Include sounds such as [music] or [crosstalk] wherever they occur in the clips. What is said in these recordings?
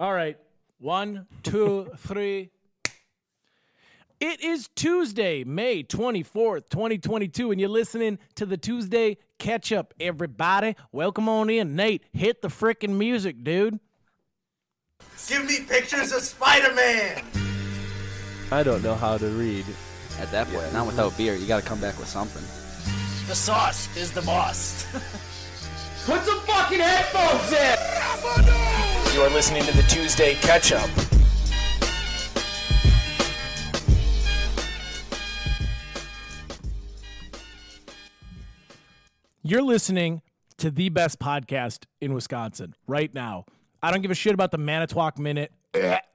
All right. One, two, three. It is Tuesday, May 24th, 2022, and you're listening to the Tuesday Catch Up, everybody. Welcome on in. Nate, hit the freaking music, dude. Give me pictures of Spider Man! I don't know how to read. At that point, not without beer. You got to come back with something. The sauce is the boss. [laughs] Put some fucking headphones in! You are listening to the Tuesday Catch Up. You're listening to the best podcast in Wisconsin right now. I don't give a shit about the Manitowoc Minute.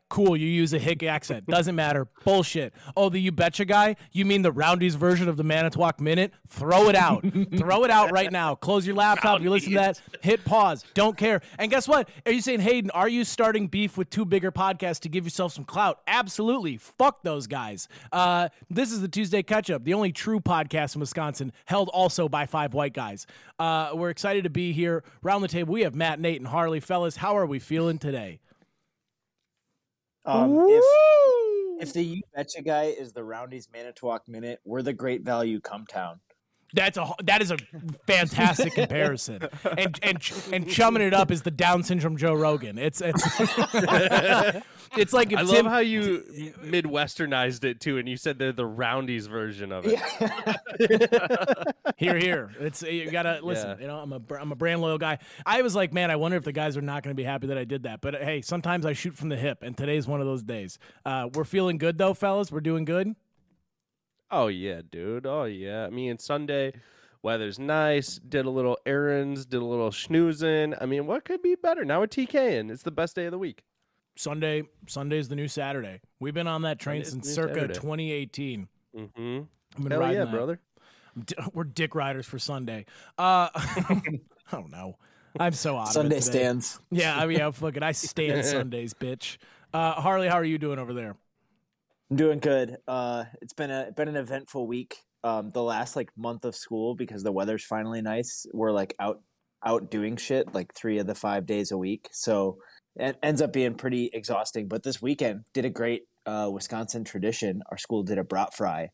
Cool, you use a hick accent. Doesn't matter. Bullshit. Oh, the You Betcha guy? You mean the Roundy's version of the Manitowoc Minute? Throw it out. [laughs] Throw it out right now. Close your laptop. You listen to that. Hit pause. Don't care. And guess what? Are you saying, Hayden, are you starting beef with two bigger podcasts to give yourself some clout? Absolutely. Fuck those guys. Uh, this is the Tuesday Catch Up, the only true podcast in Wisconsin, held also by five white guys. Uh, we're excited to be here. Round the table, we have Matt, Nate, and Harley. Fellas, how are we feeling today? Um, if if the you betcha guy is the Roundy's Manitowoc Minute, we're the Great Value Come Town. That's a that is a fantastic [laughs] comparison, and and and chumming it up is the Down syndrome Joe Rogan. It's it's [laughs] it's like if I Tim, love how you Midwesternized it too, and you said they're the Roundy's version of it. [laughs] here here. It's you gotta listen. Yeah. You know, I'm a I'm a brand loyal guy. I was like, man, I wonder if the guys are not going to be happy that I did that. But hey, sometimes I shoot from the hip, and today's one of those days. Uh, we're feeling good though, fellas. We're doing good. Oh yeah, dude. Oh yeah. I mean, Sunday, weather's nice. Did a little errands. Did a little schnoozing. I mean, what could be better? Now we're TKing. It's the best day of the week. Sunday Sunday's the new Saturday. We've been on that train Sunday's since circa Saturday. 2018. Mm-hmm. I've been Hell riding yeah, that. brother. D- [laughs] we're dick riders for Sunday. Uh, I don't know. I'm so out Sunday of it today. stands. Yeah, I mean, yeah, fucking, I stand [laughs] Sundays, bitch. Uh, Harley, how are you doing over there? I'm doing good. Uh, it's been a been an eventful week. Um, the last like month of school because the weather's finally nice. We're like out out doing shit like three of the five days a week. So it ends up being pretty exhausting. But this weekend did a great uh, Wisconsin tradition. Our school did a brat fry.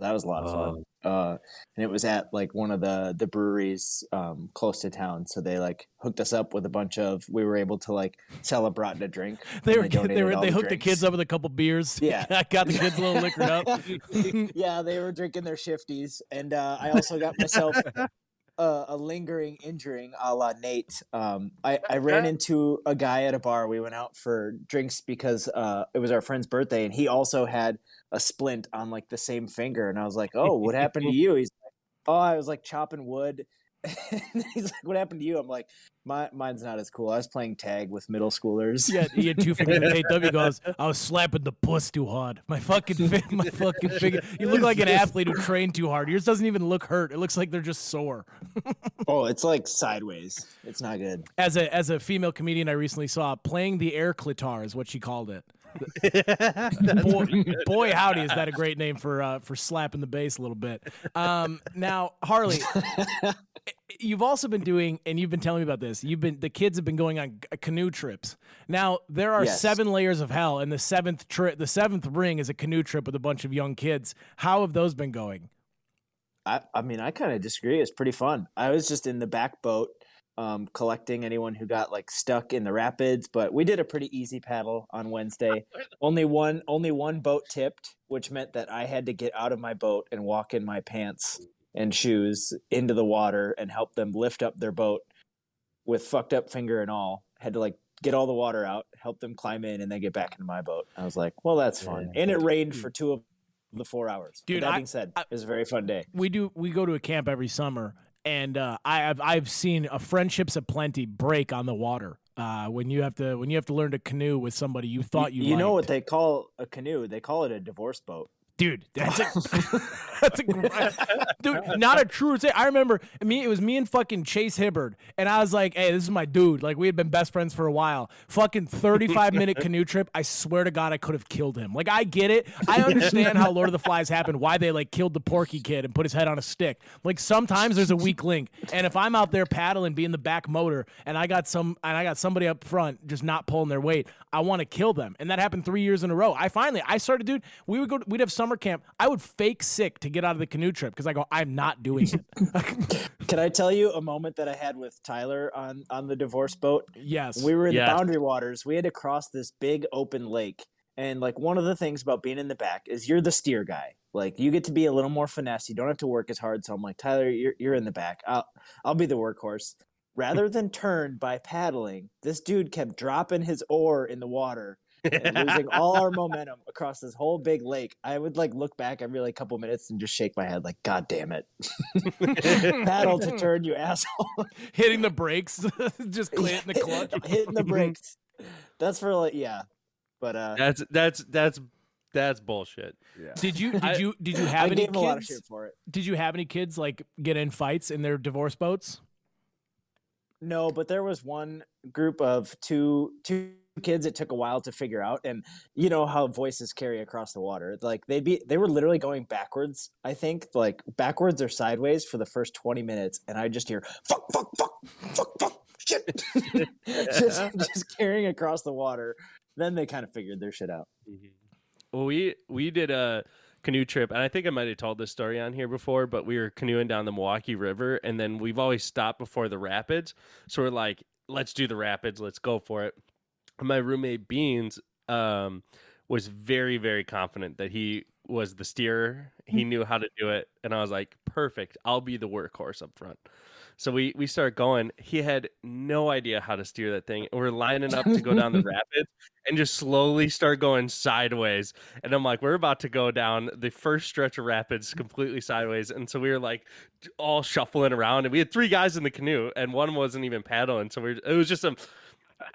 That was a lot of fun. Uh, and it was at like one of the the breweries um, close to town. So they like hooked us up with a bunch of. We were able to like sell a brat and a drink. [laughs] They were they, donated were they the hooked the kids up with a couple beers. [laughs] Yeah. got the kids a little [laughs] liquored up. yeah, they were drinking their shifties, and uh, I also got myself uh, a lingering injuring, a la Nate. Um, I, I ran into a guy at a bar. We went out for drinks because uh, it was our friend's birthday, and he also had a splint on like the same finger. And I was like, "Oh, what happened to [laughs] you?" He's like, "Oh, I was like chopping wood." [laughs] He's like, "What happened to you?" I'm like, "My mine's not as cool. I was playing tag with middle schoolers." Yeah, he had two fingers. Hey, [laughs] W goes, I was slapping the puss too hard. My fucking, my fucking finger. You look like an athlete who trained too hard. Yours doesn't even look hurt. It looks like they're just sore. oh, it's like sideways. It's not good. As a as a female comedian, I recently saw playing the air clitar is what she called it. [laughs] boy, boy, howdy, is that a great name for uh, for slapping the bass a little bit. Um, now, Harley, [laughs] you've also been doing, and you've been telling me about this. You've been the kids have been going on canoe trips. Now there are Yes. seven layers of hell, and the seventh trip, the seventh ring, is a canoe trip with a bunch of young kids. How have those been going? I, I mean, I kind of disagree. It's pretty fun. I was just in the back boat, um, collecting anyone who got like stuck in the rapids. But we did a pretty easy paddle on Wednesday. [laughs] only one, only one boat tipped, which meant that I had to get out of my boat and walk in my pants and shoes into the water and help them lift up their boat with fucked up finger and all. Had to like get all the water out, help them climb in, and then get back into my boat. I was like, well, that's fun. And it rained for two of the four hours. But Dude, that I- being said, I- it was a very fun day. we do we go to a camp every summer and uh, I, I've I've seen a friendships aplenty break on the water uh, when you have to when you have to learn to canoe with somebody you thought you you know what they call a canoe? They call it a divorce boat. Dude, that's a [laughs] [laughs] that's a dude, not a true say. I remember me. It was me and fucking Chase Hibbard, and I was like, "Hey, this is my dude." Like we had been best friends for a while. Fucking thirty-five minute [laughs] canoe trip. I swear to God, I could have killed him. Like I get it. I understand how Lord of the Flies happened. Why they like killed the Porky kid and put his head on a stick. Like sometimes there's a weak link, and if I'm out there paddling, being the back motor, and I got some, and I got somebody up front just not pulling their weight, I want to kill them. And that happened three years in a row. I finally, I started, dude. We would go, we'd have summer camp. I would fake sick to get out of the canoe trip because I go, I'm not doing it. [laughs] Can I tell you a moment that I had with Tyler on on the divorce boat? yes. We were in Yes. the boundary waters. We had to cross this big open lake. And like one of the things about being in the back is you're the steer guy. Like you get to be a little more finesse. You don't have to work as hard. So I'm like, Tyler, you're you're in the back. I'll I'll be the workhorse. Rather than turn by paddling, this dude kept dropping his oar in the water and losing [laughs] all our momentum across this whole big lake. I would like look back every like couple minutes and just shake my head like, God damn it. [laughs] Paddle to [laughs] turn, you asshole. hitting the brakes, just hitting the clutch. hitting the brakes. That's for like yeah. But uh That's that's that's that's bullshit. Yeah. Did you did you did you I have any gave him a lot of kids? shit for it. Did you have any kids like get in fights in their divorce boats? No, but there was one group of two two kids it took a while to figure out and you know how voices carry across the water like they'd be they were literally going backwards i think like backwards or sideways for the first 20 minutes and i just hear fuck fuck fuck fuck fuck shit [laughs] just [laughs] just carrying across the water then they kind of figured their shit out mm-hmm. Well, we we did a canoe trip, and I think I might have told this story on here before, but we were canoeing down the Milwaukee River, and then we've always stopped before the rapids. So we're like, let's do the rapids, let's go for it. My roommate Beans um, was very very confident that he was the steerer. He knew how to do it, and I was like, perfect. I'll be the workhorse up front. So we we start going. He had no idea how to steer that thing. We're lining up to go down the [laughs] rapids and just slowly start going sideways. And I'm like, we're about to go down the first stretch of rapids completely sideways. And so we were like all shuffling around. And we had three guys in the canoe, and one wasn't even paddling. So we it was just a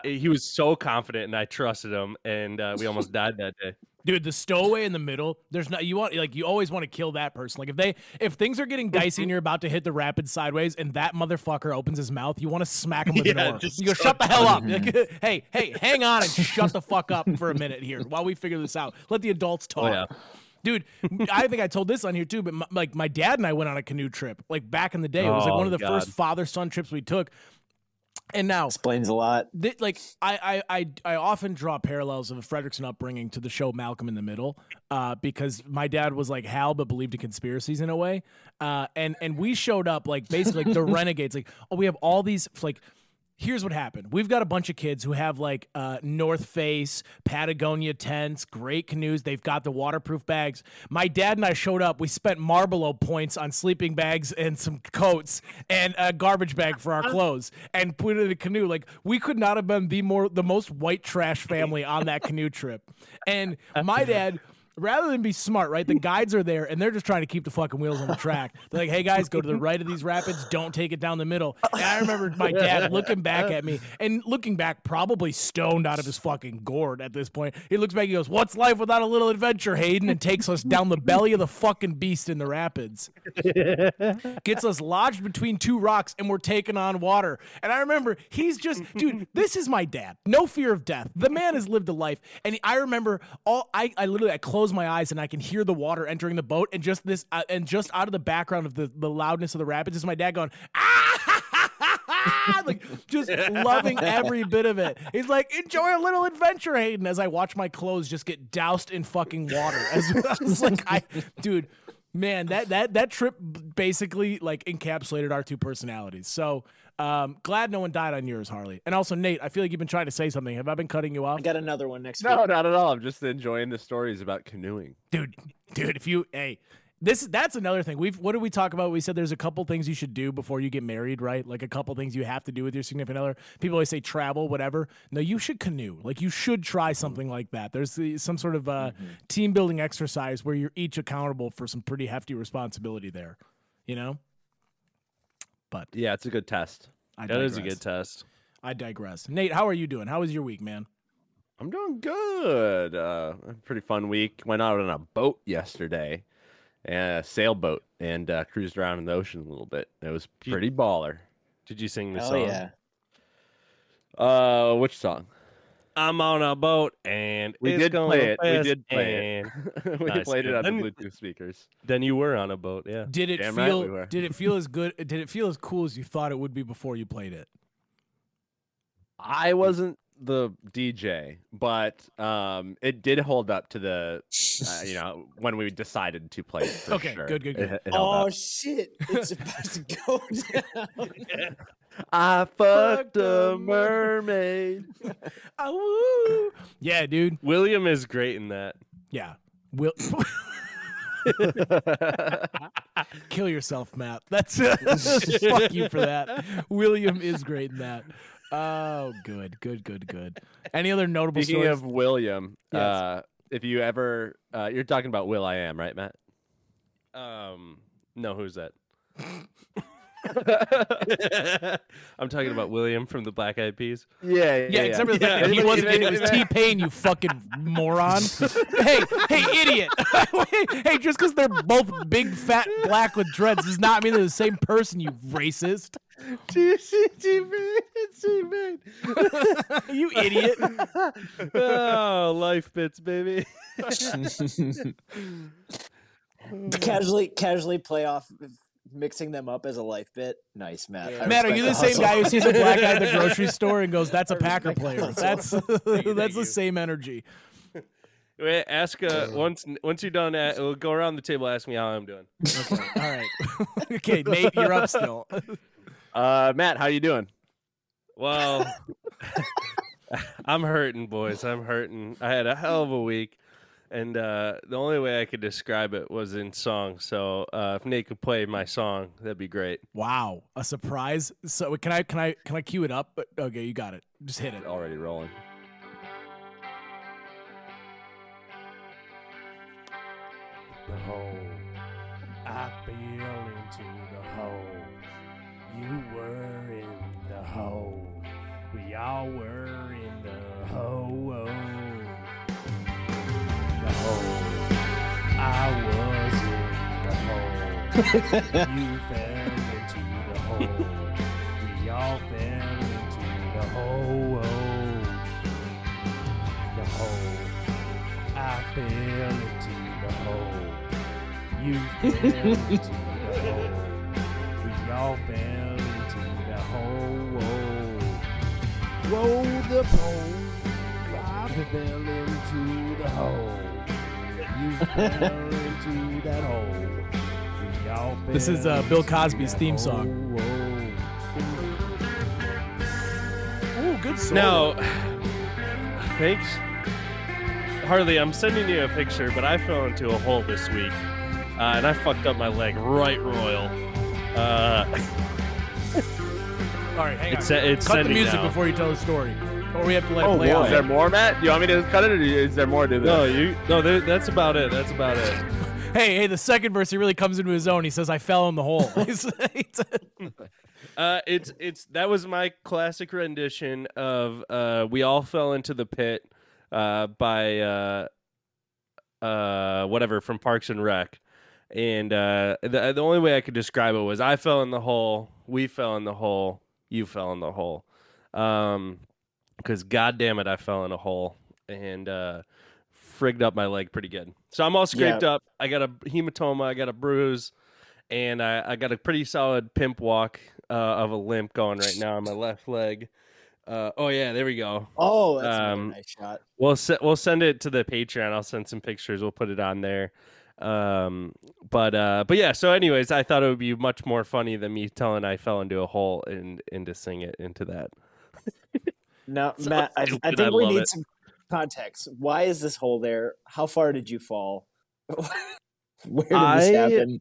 he was so confident, and I trusted him, and uh, we almost died that day. Dude, the stowaway in the middle, there's not you want like you always want to kill that person. Like if they if things are getting dicey and [laughs] you're about to hit the rapid sideways and that motherfucker opens his mouth, you want to smack him [laughs] with an Yeah, just You go, shut the hell up. Like, [laughs] hey, hey, hang on and shut the fuck up for a minute here while we figure this out. Let the adults talk. Oh, yeah. Dude, I think I told this on here too, but my, like my dad and I went on a canoe trip like back in the day. It was like one of the God. first father son trips we took. And now explains a lot th- like I, I I I often draw parallels of a Frederickson upbringing to the show Malcolm in the Middle, uh, because my dad was like Hal but believed in conspiracies in a way, uh, and and we showed up like basically like the [laughs] renegades, like oh we have all these like. Here's what happened. We've got a bunch of kids who have like uh, North Face, Patagonia tents, great canoes. They've got the waterproof bags. My dad and I showed up. We spent Marlboro points on sleeping bags [laughs] and some coats and a garbage bag for our clothes and put it in a canoe. Like we could not have been the more the most white trash family on that canoe trip. And my [laughs] dad rather than be smart, right? The guides are there and they're just trying to keep the fucking wheels on the track. They're like, hey guys, go to the right of these rapids. Don't take it down the middle. And I remember my dad looking back at me and looking back, probably stoned out of his fucking gourd at this point. He looks back, he goes, What's life without a little adventure, Hayden? And takes us down the belly of the fucking beast in the rapids. Gets us lodged between two rocks and we're taking on water. And I remember he's just, dude, this is my dad. No fear of death. The man has lived a life. And I remember all I, I literally I close my eyes and I can hear the water entering the boat and just this uh, and just out of the background of the, the loudness of the rapids is my dad going, ah [laughs] like just loving every [laughs] bit of it. He's like, enjoy a little adventure, Hayden, as I watch my clothes just get doused in fucking water. As [laughs] I was like, I dude, man, that that that trip basically like encapsulated our two personalities. So um glad no one died on yours, Harley. And also Nate, I feel like you've been trying to say something. Have I been cutting you off? i got another one next No, week not at all. I'm just enjoying the stories about canoeing. dude dude if you hey this that's another thing. We've what did we talk about? We said there's a couple things you should do before you get married right? Like a couple things you have to do with your significant other. People always say travel whatever. No you should canoe. Like you should try something like that. There's some sort of uh, team building exercise where you're each accountable for some pretty hefty responsibility there you know? But Yeah, it's a good test. I That is a good test. i digress. Nate how are you doing? How was your week man? I'm doing good. Uh, pretty fun week. Went out on a boat yesterday, a sailboat, and uh, cruised around in the ocean a little bit. It was You- pretty baller. Did you sing the Oh song? yeah. Uh, which song? I'm on a boat and We it's did going play it. We did play and... it. [laughs] we Nice, played it good. on the Bluetooth speakers. Then you were on a boat, yeah. Did it Damn right feel? we did it feel [laughs] as good? Did it feel as cool as you thought it would be before you played it? I wasn't the DJ, but um, it did hold up to the, uh, you [laughs] know, when we decided to play it. For Okay, sure. good, good, good. it held Oh up. shit! It's about to go down. [laughs] I fucked a mermaid. Oh, [laughs] woo. yeah, dude. William is great in that. Yeah. Will kill yourself, Matt. That's fuck you for that. William is great in that. Oh, good, good, good, good. Any other notable Speaking stories? of William, Yes. uh, if you ever, uh, you're talking about Will I Am, right, Matt? Um, no, who's that? [laughs] [laughs] I'm talking about William from the Black Eyed Peas. Yeah, yeah, except for the fact that he [laughs] wasn't in it. It was T Pain, you fucking moron. hey, hey, idiot. [laughs] hey, just because they're both big, fat, black with dreads does not mean they're the same person, you racist. T Pain, T Pain. You idiot. oh, life bits, baby. casually, casually play off mixing them up as a life bit. Nice, Matt. I Matt, are you the same guy who sees a [laughs] black guy at the grocery store and goes, "That's a Packer player"? hustle. That's you, [laughs] that's thank the same energy. [laughs] Wait, ask uh, once once you're done. At, we'll go around the table. Ask me how I'm doing. Okay, all right. okay, Nate, you're up still. Uh, Matt, how you doing? Well, I'm hurting, boys. I'm hurting. I had a hell of a week, and uh, the only way I could describe it was in song. So uh, if Nate could play my song, that'd be great. Wow, a surprise. So can I can I can I cue it up? But okay, you got it. Just hit it. Already rolling. the hole. I fell into the hole. You were in the hole. We all were you fell into the hole. We all fell into the hole. The hole. I fell into the hole. You fell into the hole. We all fell into the hole. Roll the pole. I fell into the hole. You fell into that hole. We all fell This is, uh, Bill Cosby's theme song. hole. Ooh, good song. Now, thanks. Harley, I'm sending you a picture, but I fell into a hole this week, uh, and I fucked up my leg right royal. Uh, [laughs] All right, hang It's- on. it's Cut the music now. before you tell the story, or we have to let it Oh, play boy. out. Is there more, Matt? Do you want me to cut it, or is there more to this? no, you no, there, that's about it. That's about it. Hey, hey, the second verse, he really comes into his own. He says, "I fell in the hole." [laughs] [laughs] Uh, it's it's that was my classic rendition of uh, "We All Fell into the Pit" uh, by uh, uh, whatever from Parks and Rec, and uh, the the only way I could describe it was I fell in the hole, we fell in the hole, you fell in the hole, um, because God damn it, I fell in a hole and uh, frigged up my leg pretty good. So I'm all scraped Yeah. up. I got a hematoma, I got a bruise and I, I got a pretty solid pimp walk uh, of a limp going right now on my left leg. Uh, oh yeah, there we go. Oh, that's Um, nice shot. We'll se- we'll send it to the Patreon. I'll send some pictures. We'll put it on there. Um, but uh, but yeah. So, anyways, I thought it would be much more funny than me telling I fell into a hole and and to sing it into that. no, [laughs] so Matt, I, I stupid, I think we need it. some context. Why is this hole there? How far did you fall? [laughs] Where did this I- happen?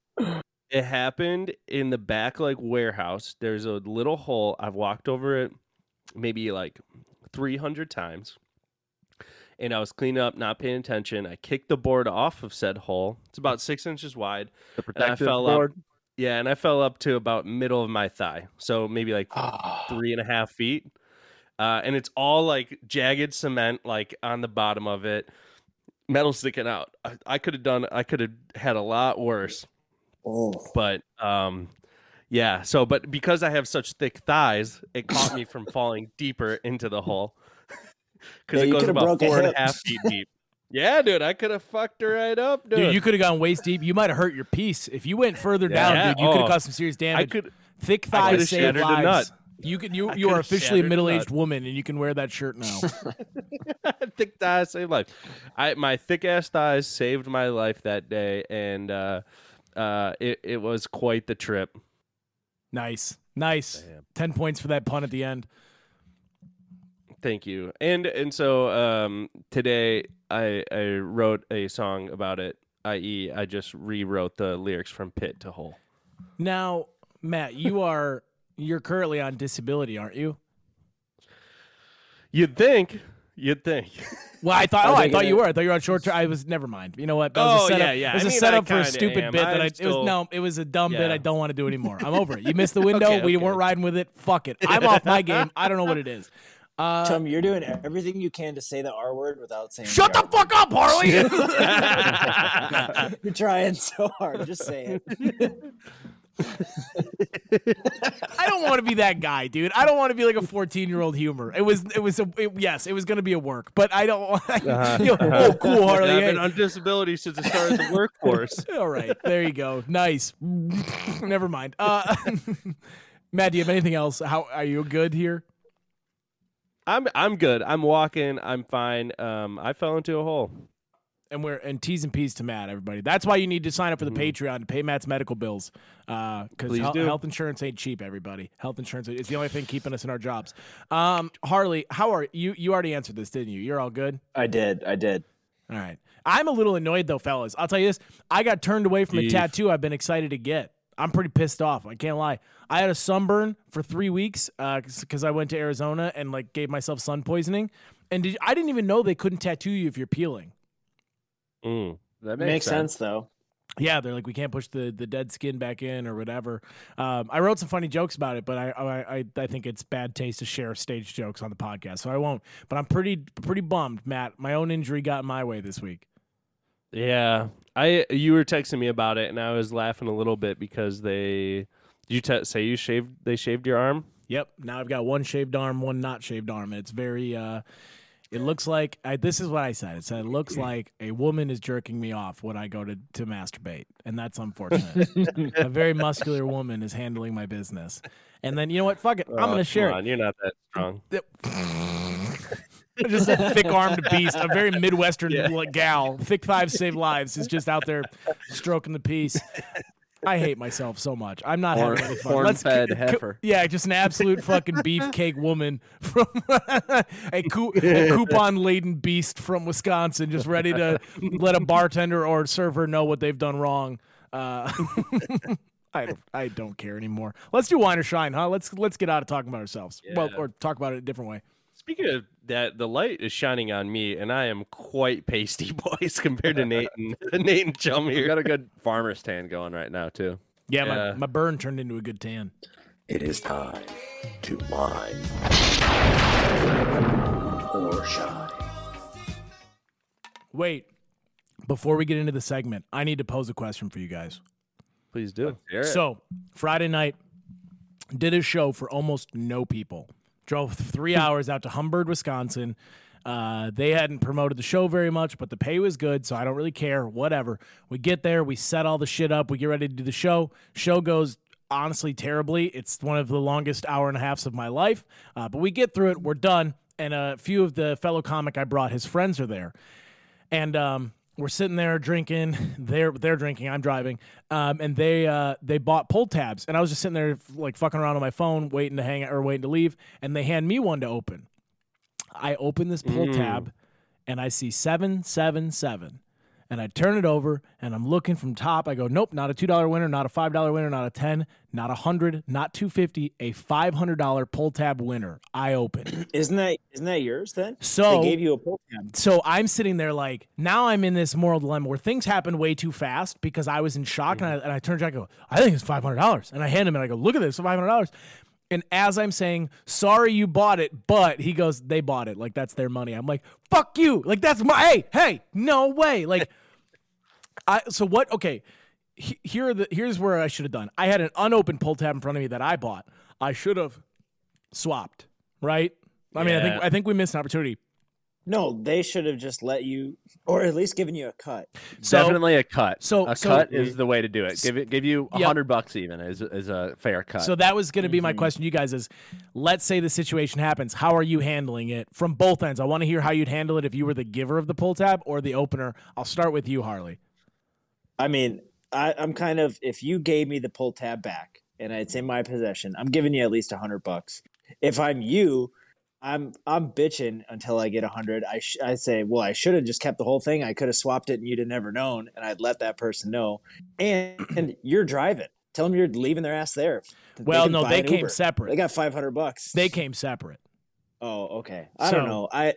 It happened in the back like warehouse. There's a little hole. I've walked over it maybe like 300 times. And I was cleaning up, not paying attention. I kicked the board off of said hole. It's about six inches wide. The And I protective fell board. up. Yeah, and I fell up to about middle of my thigh. So maybe like Ah. three and a half feet. Uh, and it's all like jagged cement, like on the bottom of it, metal sticking out. I, I could have done. I could have had a lot worse. Oh. But um, yeah. So, but because I have such thick thighs, it caught me from falling deeper into the hole [laughs] because Yeah, it goes coulda about broke a and a half feet deep. Yeah, dude, I could have fucked her right up, dude. Dude, you could have gone waist deep. You might have hurt your piece if you went further down, Yeah. dude. You could have Oh. caused some serious damage. I could. Thick thighs could've save a lives. You can you I you are officially a middle aged woman, and you can wear that shirt now. [laughs] thick thighs saved life. I my thick ass thighs saved my life that day, and uh, uh, it it was quite the trip. nice, nice. Ten points for that pun at the end. Thank you. And and so um, today I I wrote a song about it. I.e., I just rewrote the lyrics from pit to hole. Now, Matt, you are you're currently on disability, aren't you? You'd think. You'd think. Well, I thought. [laughs] Oh, I thought you were. I thought you were on short term. I was. Never mind. You know what? That was Oh, a setup. yeah, yeah. It was I a mean, setup for a stupid am. bit that I'm I. It was no. It was a dumb bit. I don't want to do anymore. I'm over it. You missed the [laughs] window. Okay, we okay. weren't riding with it. Fuck it. I'm off my game. I don't know what it is. [laughs] Uh, Chum, you're doing everything you can to say the R word without saying. shut the R fuck up, Harley. You're trying so hard. Just say it. [laughs] I don't want to be that guy, dude. I don't want to be like a 14 year old humor. It was. It was a. It, yes, it was going to be a work, but I don't. [laughs] want you know, oh, [laughs] cool, Harley. I've hey. been on disability since I started the workforce. All right, there you go. Nice. Never mind. Uh, Matt, do you have anything else? How are you good here? I'm I'm good. I'm walking. I'm fine. Um, I fell into a hole. And we're and T's and P's to Matt, everybody. That's why you need to sign up for the Mm-hmm. Patreon to pay Matt's medical bills. Because Please do. health insurance ain't cheap, everybody. Health insurance is the only thing keeping us in our jobs. Um, Harley, how are you? You already answered this, didn't you? You're all good. I did. I did. All right. I'm a little annoyed though, fellas. I'll tell you this. I got turned away from a tattoo I've been excited to get. I'm pretty pissed off. I can't lie. I had a sunburn for three weeks because I went to Arizona and like gave myself sun poisoning. And did, I didn't even know they couldn't tattoo you if you're peeling. Mm. That Makes, sense. though. Yeah, they're like we can't push the, the dead skin back in or whatever. Um, I wrote some funny jokes about it, but I, I I I think it's bad taste to share stage jokes on the podcast, so I won't. But I'm pretty pretty bummed, Matt. My own injury got in my way this week. Yeah, I you were texting me about it, and I was laughing a little bit because they. Did you te- say you shaved? They shaved your arm. Yep. Now I've got one shaved arm, one not shaved arm. and It's very. uh It looks like I, this is what I said. It said it looks mm. like a woman is jerking me off when I go to to masturbate, and that's unfortunate. a very [laughs] muscular woman is handling my business, and then you know what? Fuck it. I'm Oh, gonna share it. on, You're not that strong. [laughs] just a thick armed beast, a very Midwestern like, gal. Thick thighs save lives is just out there stroking the piece. I hate myself so much. I'm not Horn- having any fun. horn-fed c- c- heifer. yeah, just an absolute fucking beefcake woman from [laughs] a, coup- a [laughs] coupon laden beast from Wisconsin, just ready to let a bartender or server know what they've done wrong. Uh, [laughs] I don't, I don't care anymore. Let's do wine or shine, huh? Let's let's get out of talking about ourselves. Well, or talk about it a different way. Speaking of that, the light is shining on me, and I am quite pasty, [laughs] boys, compared to [laughs] Nate and [laughs] Nate and Chum You here. got a good farmer's tan going right now too. Yeah, Yeah. My, my burn turned into a good tan. It is time to wine or shine. Wait, before we get into the segment, I need to pose a question for you guys. Please do. So, Friday night, did a show for almost no people. Drove three hours out to Humbird, Wisconsin. Uh, they hadn't promoted the show very much, but the pay was good, so I don't really care. Whatever. We get there, we set all the shit up, we get ready to do the show. Show goes honestly terribly. It's one of the longest hour and a halfs of my life, uh, but we get through it. We're done, and a few of the fellow comic I brought, his friends are there and um, we're sitting there drinking. [laughs] They're they're drinking. I'm driving, um, and they uh, they bought pull tabs, and I was just sitting there like fucking around on my phone, waiting to hang out or waiting to leave, and they hand me one to open. I open this pull tab, and I see seven seven seven. And I turn it over and I'm looking from top. I go, nope, not a two dollar winner, not a five dollar winner, not a ten, not a hundred, not two fifty, a five hundred dollar pull tab winner. I open. [clears throat] Isn't that isn't that yours then? So they gave you a pull tab. so I'm sitting there like now I'm in this moral dilemma where things happen way too fast because I was in shock and mm. I and I turned to Jack and I go I think it's five hundred dollars and I hand him and I go look at this five hundred dollars And as I'm saying, sorry you bought it, but he goes, they bought it. Like that's their money. I'm like, fuck you. Like that's my hey, hey, no way. Like [laughs] I so what okay. he- Here are the here's where I should have done. I had an unopened pull tab in front of me that I bought. I should have swapped, right? I mean, I think I think we missed an opportunity. No, they should have just let you, or at least given you a cut. So Definitely a cut. so- a so- cut is the way to do it. Give it, give you a Yep. hundred bucks even is is a fair cut. So that was going to be my mm-hmm. question to you guys is let's say the situation happens. How are you handling it from both ends? I want to hear how you'd handle it if you were the giver of the pull tab or the opener. I'll start with you, Harley. I mean, I, I'm kind of if you gave me the pull tab back and it's in my possession, I'm giving you at least a hundred bucks. If I'm you, I'm I'm bitching until I get a hundred. I sh- I say, well, I should have just kept the whole thing. I could have swapped it and you'd have never known, and I'd let that person know. And and [clears throat] you're driving. Tell them you're leaving their ass there. Well, no, they came Uber. separate. They got five hundred bucks. They came separate. Oh, okay. I So- don't know. I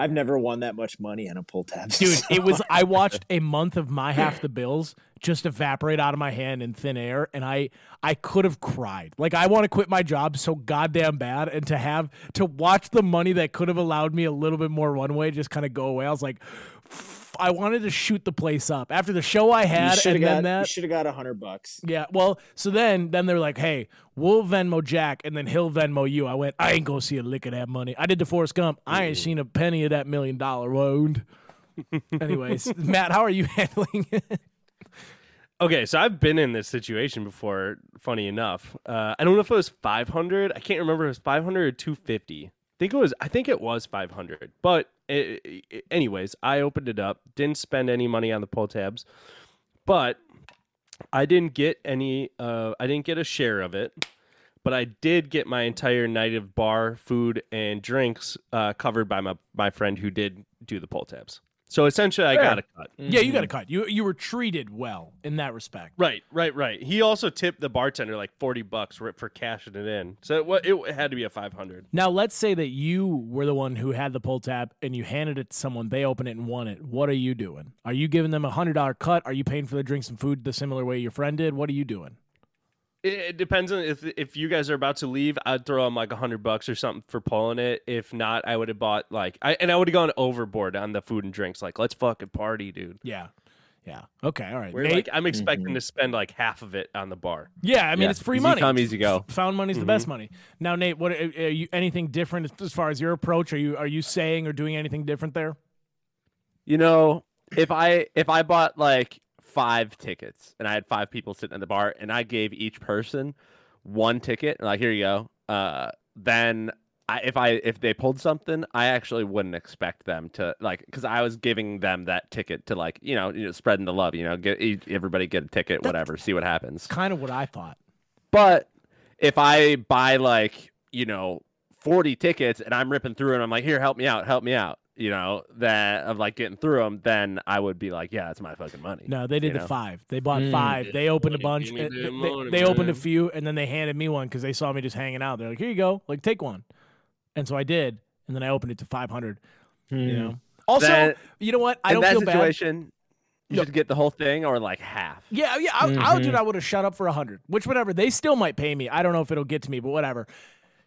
I've never won that much money in a pull tab. [laughs] Dude, so- it was I [laughs] watched a month of my half the bills just evaporate out of my hand in thin air and I I could have cried. Like I want to quit my job so goddamn bad and to have to watch the money that could have allowed me a little bit more runway just kind of go away. I was like I wanted to shoot the place up. After the show I had should and have then got you that should have got a hundred bucks. Yeah, well, so then then they're like, "Hey, we'll Venmo Jack, and then he'll Venmo you." I went, "I ain't gonna see a lick of that money." I did the Forrest Gump. I ain't seen a penny of that million dollar wound. [laughs] Anyways, Matt, how are you [laughs] handling it? Okay, so I've been in this situation before. Funny enough, uh, I don't know if it was 500. I can't remember if it was 500 or 250. I think it was. I think it was 500. But i i anyways, I opened it up. Didn't spend any money on the pull tabs, but I didn't get any. Uh, I didn't get a share of it. But I did get my entire night of bar food and drinks uh, covered by my my friend who did do the pull tabs. So essentially, I got a cut. Yeah, you got a mm-hmm. cut. You you were treated well in that respect. Right, right, right. He also tipped the bartender like forty bucks for, for cashing it in. So it, it had to be a five hundred. Now, let's say that you were the one who had the pull tab and you handed it to someone, they open it and won it. What are you doing? Are you giving them a hundred dollar cut? Are you paying for the drinks and food the similar way your friend did? What are you doing? It, it depends on if if you guys are about to leave. I'd throw him like a hundred bucks or something for pulling it. If not, I would have bought like I and I would have gone overboard on the food and drinks. Like let's fucking party, dude. Yeah, yeah. Okay, all right. Nate? like I'm expecting to spend like half of it on the bar. Yeah, I mean Yeah, it's free easy money. come, easy go. Found money's the Mm-hmm. best money. Now, Nate, what are, are you anything different as- as far as your approach? Are you are you saying or doing anything different there? You know, if I if I bought like five tickets and I had five people sitting at the bar and I gave each person one ticket and like here you go, uh, then I, if I if they pulled something, I actually wouldn't expect them to like because I was giving them that ticket to like you know, you know spreading the love. You know, get everybody get a ticket, whatever, see what happens. Kind of what I thought. But if I buy like, you know, 40 tickets and I'm ripping through and I'm like, here, help me out, help me out, you know, that of like getting through them, then I would be like, yeah, that's my fucking money. No, they did You the know? five. They bought Mm. five. They opened a bunch. me They, money, they opened a few, and then they handed me one because they saw me just hanging out. They're like, "Here you go, like take one," and so I did, and then I opened it to five hundred. You know. Also, Then- you know what? I don't that feel bad. situation, you No. should get the whole thing or like half. Yeah, yeah. I, I dude, I would have shut up for a hundred. Which, whatever. They still might pay me. I don't know if it'll get to me, but whatever.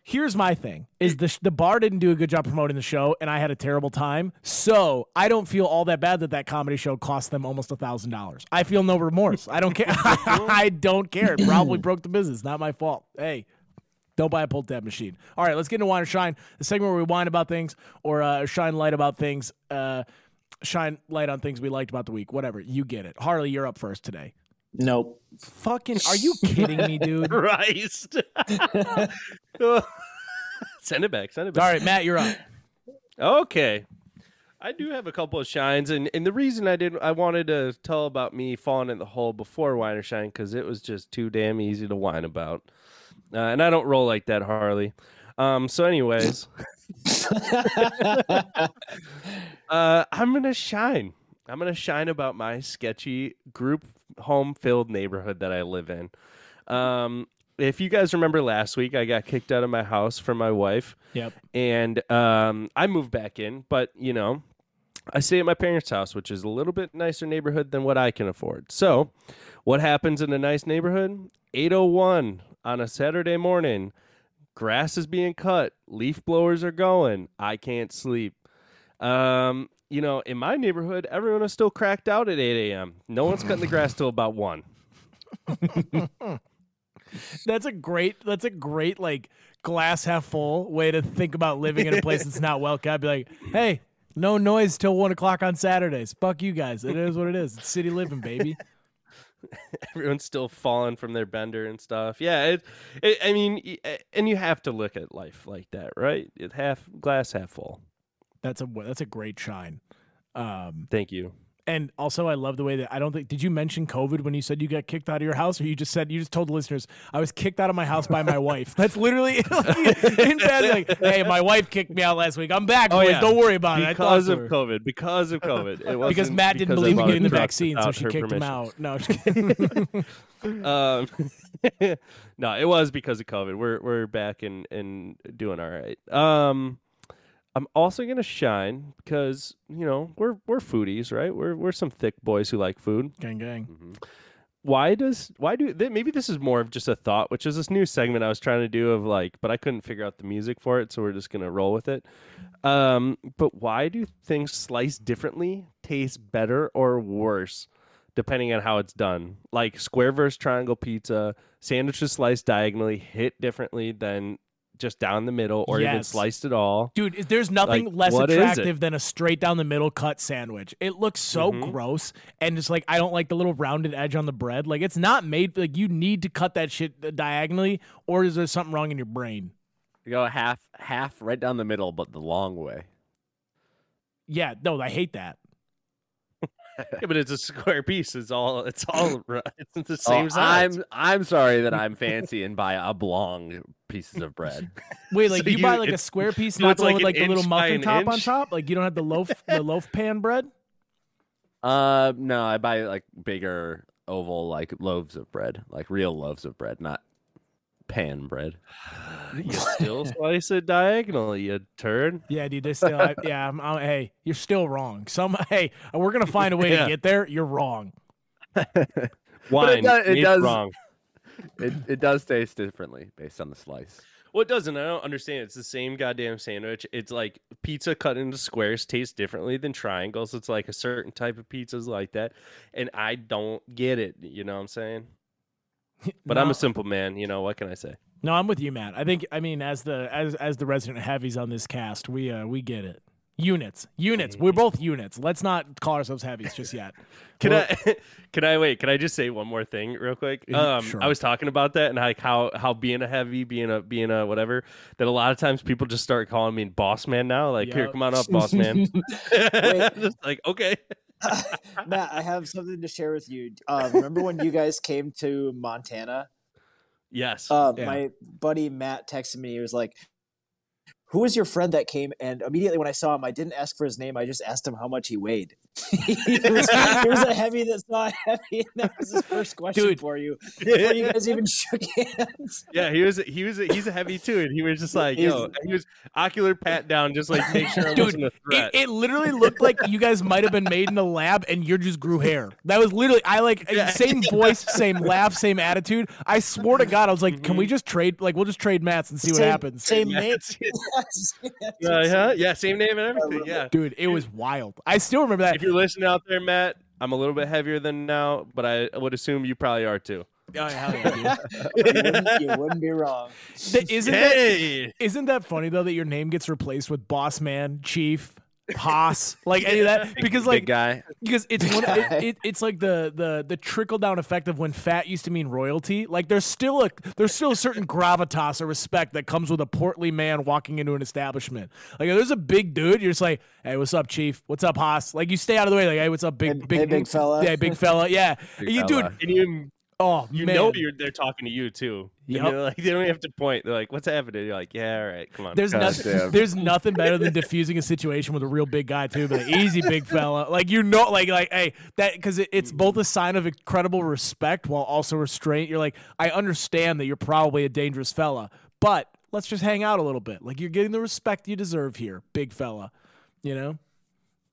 Here's my thing: is the the bar didn't do a good job promoting the show, and I had a terrible time. So I don't feel all that bad that that comedy show cost them almost a thousand dollars. I feel no remorse. I don't care. [laughs] I don't care. It probably broke the business. Not my fault. Hey. Don't buy a pull tab machine. All right, let's get into wine or shine. The segment where we whine about things or uh, shine light about things. Uh, shine light on things we liked about the week. Whatever. You get it. Harley, you're up first today. Nope. Fucking, are you kidding me, dude? All [laughs] Christ. [laughs] send it back. Send it back. All right, Matt, you're up. Okay. I do have a couple of shines, and, and the reason I didn't, I wanted to tell about me falling in the hole before Wine or Shine because it was just too damn easy to whine about, uh, and I don't roll like that, Harley. Um, so, anyways, [laughs] uh, I'm gonna shine. I'm gonna shine about my sketchy group home filled neighborhood that I live in. Um, if you guys remember last week, I got kicked out of my house from my wife Yep. and um, I moved back in. But you know, I stay at my parents' house, which is a little bit nicer neighborhood than what I can afford. So, what happens in a nice neighborhood? 801 on a Saturday morning. Grass is being cut. Leaf blowers are going. I can't sleep. Um, you know, in my neighborhood, everyone is still cracked out at 8 a.m. No one's cutting the grass till about one. [laughs] That's a great. That's a great like glass half full way to think about living in a place that's not well kept. Be like, hey, no noise till one o'clock on Saturdays. Fuck you guys. It is what it is. It's city living, baby. [laughs] Everyone's still falling from their bender and stuff. Yeah, it, it, I mean, y- eh, and you have to look at life like that, right? It half glass half full. That's a that's a great shine. Um, Thank you. and also, I love the way that I don't think. Did you mention COVID when you said you got kicked out of your house, or you just said you just told the listeners I was kicked out of my house by my [laughs] wife? That's literally [laughs] like, in bed. Like, hey, my wife kicked me out last week. I'm back, Oh, boys. yeah. Don't worry about it. I Because of. COVID. Because of COVID. It [laughs] because wasn't Matt didn't because believe in getting the vaccine, so she kicked him out. No, um, no, it was because of COVID. We're we're back and and doing all right. Um, I'm also gonna shine because you know we're we're foodies, right? We're we're some thick boys who like food. gang, gang. Why does why do th- maybe this is more of just a thought, which is this new segment I was trying to do of like, but I couldn't figure out the music for it, so we're just gonna roll with it. Um, but why do things sliced differently taste better or worse? depending on how it's done. Like square versus triangle pizza, sandwiches sliced diagonally hit differently than just down the middle or even sliced at all. Dude, there's nothing Like, less what is it? attractive than a straight down the middle cut sandwich. It looks so Mhm. gross, and it's like I don't like the little rounded edge on the bread. Like it's not made like you need to cut that shit diagonally, or is there something wrong in your brain? You go half half right down the middle, but the long way. Yeah, no, I hate that. Yeah, but it's a square piece. It's all it's all. [laughs] It's the Oh, same size. I'm I'm sorry that I'm [laughs] fancy and buy oblong pieces of bread. [laughs] Wait, like So you, you- buy like a square piece, not the like with like the little muffin an top on top. Like you don't have the loaf, the loaf pan bread. Uh, no, I buy like bigger oval like loaves of bread, like real loaves of bread, not pan bread. [sighs] you still slice it diagonally, you turn. Yeah, dude. They still, I, [laughs] yeah. I'm, I'm- hey, you're still wrong. Some, hey, we're gonna find a way Yeah. to get there. You're wrong. [laughs] Wine does- it made does- wrong. [laughs] It it does taste differently based on the slice. Well, it doesn't. I don't understand. It's the same goddamn sandwich. It's like pizza cut into squares tastes differently than triangles. It's like a certain type of pizzas like that, and I don't get it. You know what I'm saying? [laughs] But I'm a simple man. You know what can I say? No, I'm with you, Matt. I think I mean as the as as the resident heavies on this cast, we uh we get it. Units, units. We're both units. Let's not call ourselves heavies just yet. [laughs] Can We're- I? [laughs] Can I wait? Can I just say one more thing real quick? Um, sure. I was talking about that and like how how being a heavy, being a being a whatever. That a lot of times people just start calling me boss man now. Like, here, come on up, boss man. just like okay. [laughs] Matt, I have something to share with you. Uh, remember when you guys came to Montana? Yes. Uh, Yeah. My buddy Matt texted me. He was like, "Who was your friend that came?" And immediately when I saw him, I didn't ask for his name. I just asked him how much he weighed. [laughs] he, was, he was a heavy that saw a heavy, and that was his first question Dude. for you before you guys even shook hands. [laughs] Yeah, he was he was he's a heavy too, and he was just like, He's- yo, he was ocular pat down, just like make sure I Dude, wasn't a It, threat. it literally looked like you guys might have been made in the lab and you just grew hair. That was literally I like [laughs] Yeah. same voice, same laugh, same attitude. I swore to God, I was like, can Mm-hmm. we just trade? Like, we'll just trade mats and see what happens. Same Yeah, name. yeah, yeah, yeah, same name and everything. Yeah. Dude, it was wild. I still remember that. If you're listening out there, Matt, I'm a little bit heavier than now, but I would assume you probably are too. Oh, hell yeah, [laughs] you, wouldn't, you wouldn't be wrong. Isn't Hey, isn't that funny though that your name gets replaced with boss man, chief, Haas, like any of that? Because like Big guy. because it's one, guy. it, it, it's like the the the trickle down effect of when fat used to mean royalty. Like there's still a there's still a certain gravitas or respect that comes with a portly man walking into an establishment. Like if there's a big dude, you're just like, hey, what's up, chief? What's up, Haas? Like you stay out of the way. Like hey, what's up, big Hey- big hey, big fella. Yeah, big fella. Yeah, Big you fella. dude. and you Oh you man, know you're they're talking to you too. And Yep. like [laughs] they don't have to point. They're like, what's happening? You're like, yeah, all right, come on. There's God nothing. damn. There's nothing better than diffusing a situation with a real big guy too. But like, easy, big fella. Like you know, like like hey, that because it, it's both a sign of incredible respect while also restraint. You're like, I understand that you're probably a dangerous fella, but let's just hang out a little bit. Like you're getting the respect you deserve here, big fella. You know.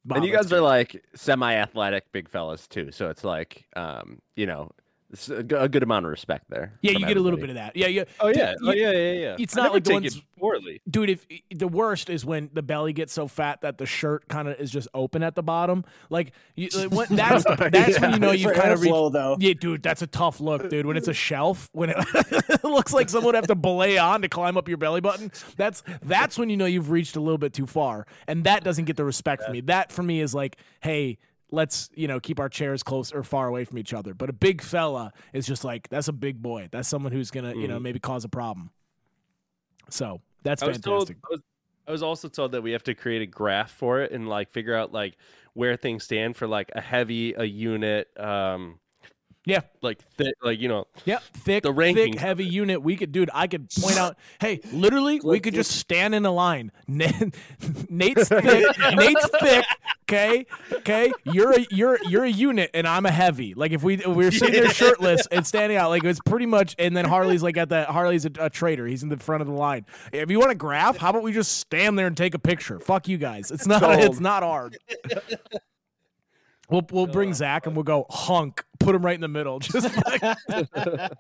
Wow, and you guys are like semi-athletic big fellas too, so it's like, um, you know, It's a, g- a good amount of respect there. Yeah, you get a little everybody. bit of that. Yeah, yeah. Oh Dude, yeah, oh yeah, yeah, yeah. It's I not never like the take ones- it poorly. dude if the worst is when the belly gets so fat that the shirt kind of is just open at the bottom like, you, like what, [laughs] that's that's when you know you've kind of reached though. yeah dude that's a tough look dude when it's a shelf when it, it [laughs] looks like someone would have to belay on to climb up your belly button that's that's when you know you've reached a little bit too far and that doesn't get the respect for me that for me is like hey let's you know keep our chairs close or far away from each other. But a big fella is just like that's a big boy. That's someone who's gonna you know maybe cause a problem. So that's I told. fantastic. I was, I was also told that we have to create a graph for it and like figure out like where things stand for like a heavy, a unit, um, yeah like thick, like you know, Yep, thick, The thick, heavy unit. We could, dude. I could point out. Hey, literally, we could just stand in a line. [laughs] Nate's thick. Nate's thick. Okay, okay. You're a you're you're a unit, and I'm a heavy. Like if we if we are sitting there shirtless and standing out, like it's pretty much. And then Harley's like at the Harley's a, a traitor. He's in the front of the line. If you want a graph, how about we just stand there and take a picture? Fuck you guys. It's not. It's not hard. We'll we'll bring oh, Zach and we'll go hunk. Put him right in the middle. [laughs] Just like, [laughs]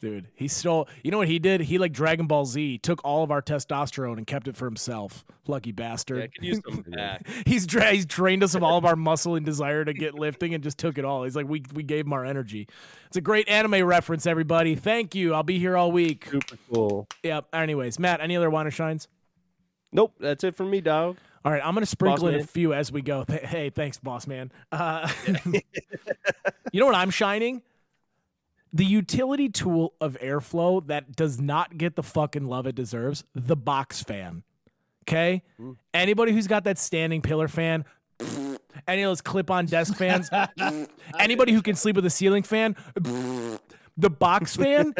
dude, he stole. You know what he did? He like Dragon Ball Z took all of our testosterone and kept it for himself. Lucky yeah, I bastard. could use some back. [laughs] he's dra- he's drained us of all of our muscle and desire to get lifting and just took it all. He's like we we gave him our energy. It's a great anime reference, everybody. Thank you. I'll be here all week. Super cool. Yep. Anyways, Matt, any other wine or shines? Nope, that's it from me, dog. All right, I'm gonna sprinkle in a few as we go. Hey, thanks, boss man. Uh, [laughs] you know what I'm shining? The utility tool of airflow that does not get the fucking love it deserves. The box fan. Okay, anybody who's got that standing pillar fan. [sniffs] Any of those clip-on desk fans, [sniffs] anybody who can sleep with a ceiling fan, [sniffs] the box fan,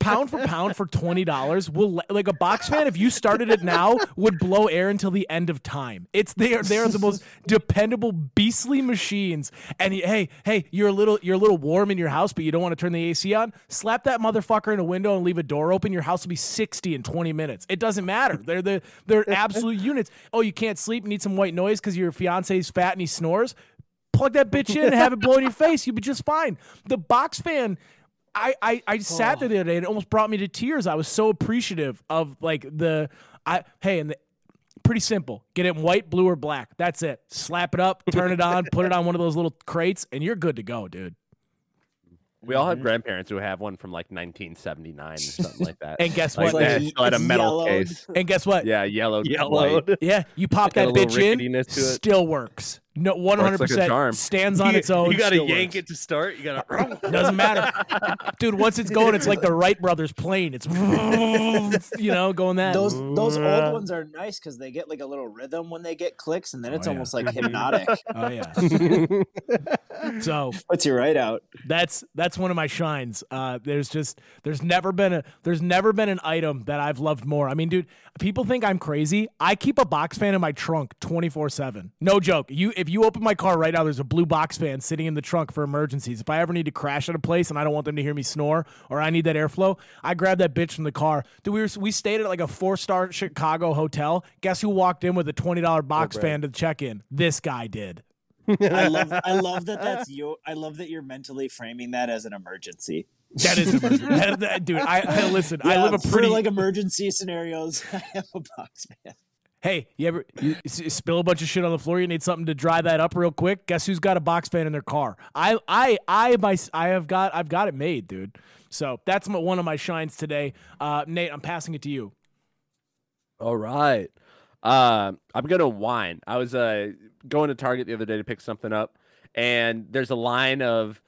pound for pound for twenty dollars, will like a box fan. If you started it now, would blow air until the end of time. It's they are they are the most dependable beastly machines. And hey, hey, you're a little you're a little warm in your house, but you don't want to turn the AC on. Slap that motherfucker in a window and leave a door open. Your house will be sixty in twenty minutes. It doesn't matter. They're the they're absolute units. Oh, you can't sleep, need some white noise because your fiance's fat and he snores. Plug that bitch in and have it blow in your face. You'll be just fine. The box fan. I, I, I sat there the other day and it almost brought me to tears. I was so appreciative of like the I hey and the pretty simple. Get it in white, blue, or black. That's it. Slap it up, turn it on, put it on one of those little crates, and you're good to go, dude. We all have Mm-hmm. grandparents who have one from like 1979 or something like that. [laughs] And guess what? that, Like, still had a metal yellowed. case. And guess what? Yeah, yellow, Yellowed. Yeah, you pop Got that a little bitch in, ricketiness to it. still works. No, one hundred like a charm. percent stands on its own. You gotta yank works. it to start. You gotta. [laughs] Doesn't matter, dude. Once it's going, it's like the Wright brothers plane. It's [laughs] you know going that. Those those old ones are nice because they get like a little rhythm when they get clicks, and then it's Oh, yeah. almost like hypnotic. [laughs] Oh yeah. so Puts your right out. that's that's one of my shines. Uh, there's just there's never been a there's never been an item that I've loved more. I mean, dude, people think I'm crazy. I keep a box fan in my trunk 24 seven. No joke. You if you open my car right now, there's a blue box fan sitting in the trunk for emergencies. If I ever need to crash at a place and I don't want them to hear me snore or I need that airflow, I grab that bitch from the car. Dude, we were we stayed at like a four star Chicago hotel. Guess who walked in with a twenty dollar oh, box fan to check in? This guy did. I love I love that that's you. I love that you're mentally framing that as an emergency. That is, emergency. That- that- dude. I, I listen. I live a for, pretty like emergency scenarios. [laughs] I have a box fan. Hey, you ever you spill a bunch of shit on the floor? You need something to dry that up real quick. Guess who's got a box fan in their car? I, I, I, my, I have got, I've got it made, dude. So that's my, one of my shines today. Uh, Nate, I'm passing it to you. All right. Um, I'm gonna whine. I was uh going to Target the other day to pick something up, and there's a line of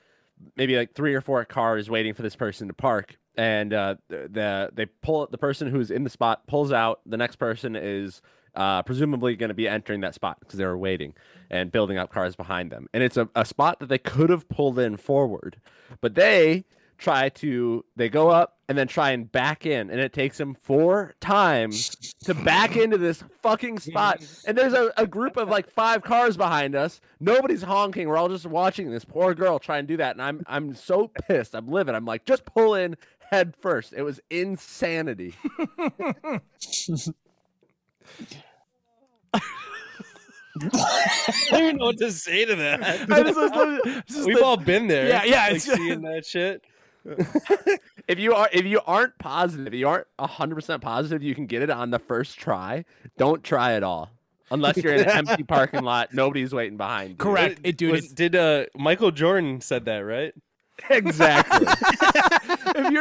maybe like three or four cars waiting for this person to park. And uh, the, the they pull the person who's in the spot pulls out. The next person is uh, presumably going to be entering that spot because they were waiting and building up cars behind them. And it's a, a spot that they could have pulled in forward, but they try to they go up and then try and back in and it takes them four times to back into this fucking spot. And there's a, a group of like five cars behind us. Nobody's honking. We're all just watching this poor girl try and do that and i'm i'm so pissed. I'm livid. I'm like just pull in head first. It was insanity [laughs] I don't even know what to say to that. [laughs] Just- just- just We've the- all been there. Yeah, yeah, Like it's- seeing that shit. [laughs] if you are if you aren't positive, if you aren't hundred percent positive you can get it on the first try, don't try at all. Unless you're in an empty [laughs] parking lot, nobody's waiting behind you. Correct. It, dude, Was- did uh Michael Jordan said that right? Exactly.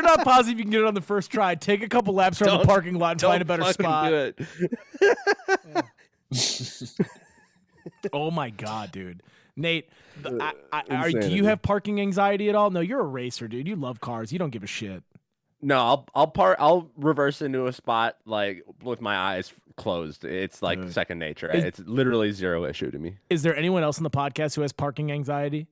If you're not positive you can get it on the first try, take a couple laps around the Don't- parking lot and find a better spot. do it. [laughs] Oh my god, dude. Nate, the- I, I, are, do Uh, you have parking anxiety at all? No, you're a racer, dude. You love cars. You don't give a shit. No, I'll I'll part I'll reverse into a spot like with my eyes closed. It's like Good. second nature. Is- it's literally zero issue to me. Is there anyone else in the podcast who has parking anxiety?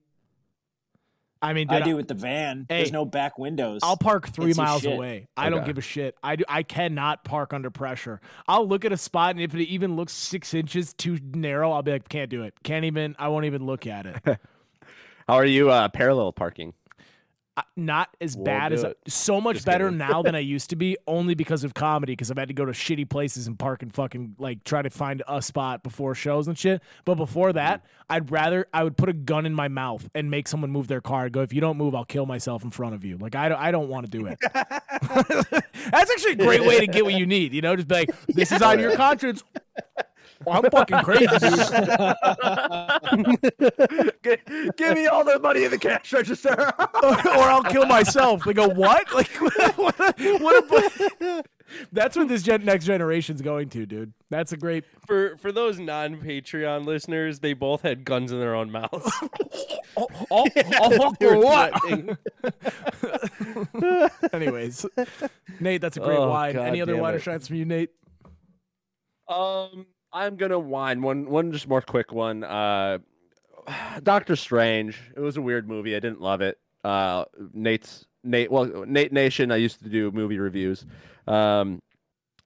I mean, I dude, do with the van. Hey, There's no back windows. I'll park three Can't miles away. I don't give a shit. I do. I cannot park under pressure. I'll look at a spot, and if it even looks six inches too narrow, I'll be like, can't do it. Can't even. I won't even look at it. [laughs] How are you uh parallel parking? Not as Won't bad as so much Just better now than I [laughs] used to be, only because of comedy. Because I've had to go to shitty places and park and fucking like try to find a spot before shows and shit. But before that, Mm-hmm. I'd rather I would put a gun in my mouth and make someone move their car. and go, if you don't move, I'll kill myself in front of you. Like I don't, I don't want to do it. [laughs] [laughs] That's actually a great way to get what you need. You know, just be like, this is on your conscience. Well, I'm fucking crazy, dude. [laughs] Gi- Give me all the money in the cash register. [laughs] or I'll kill myself. They go, what? [laughs] Like, what? A, what a, that's what this gen- next generation's going to, dude. That's a great. For for those non Patreon listeners, they both had guns in their own mouths. Oh, oh, oh, They were what? Anyways, Nate, that's a great Oh, wine. God Any other damn wine shots from you, Nate? Um, I'm gonna whine one one just more quick one. Uh, [sighs] Doctor Strange. It was a weird movie. I didn't love it. Uh, Nate's Nate. Well, Nate Nation. I used to do movie reviews. Um,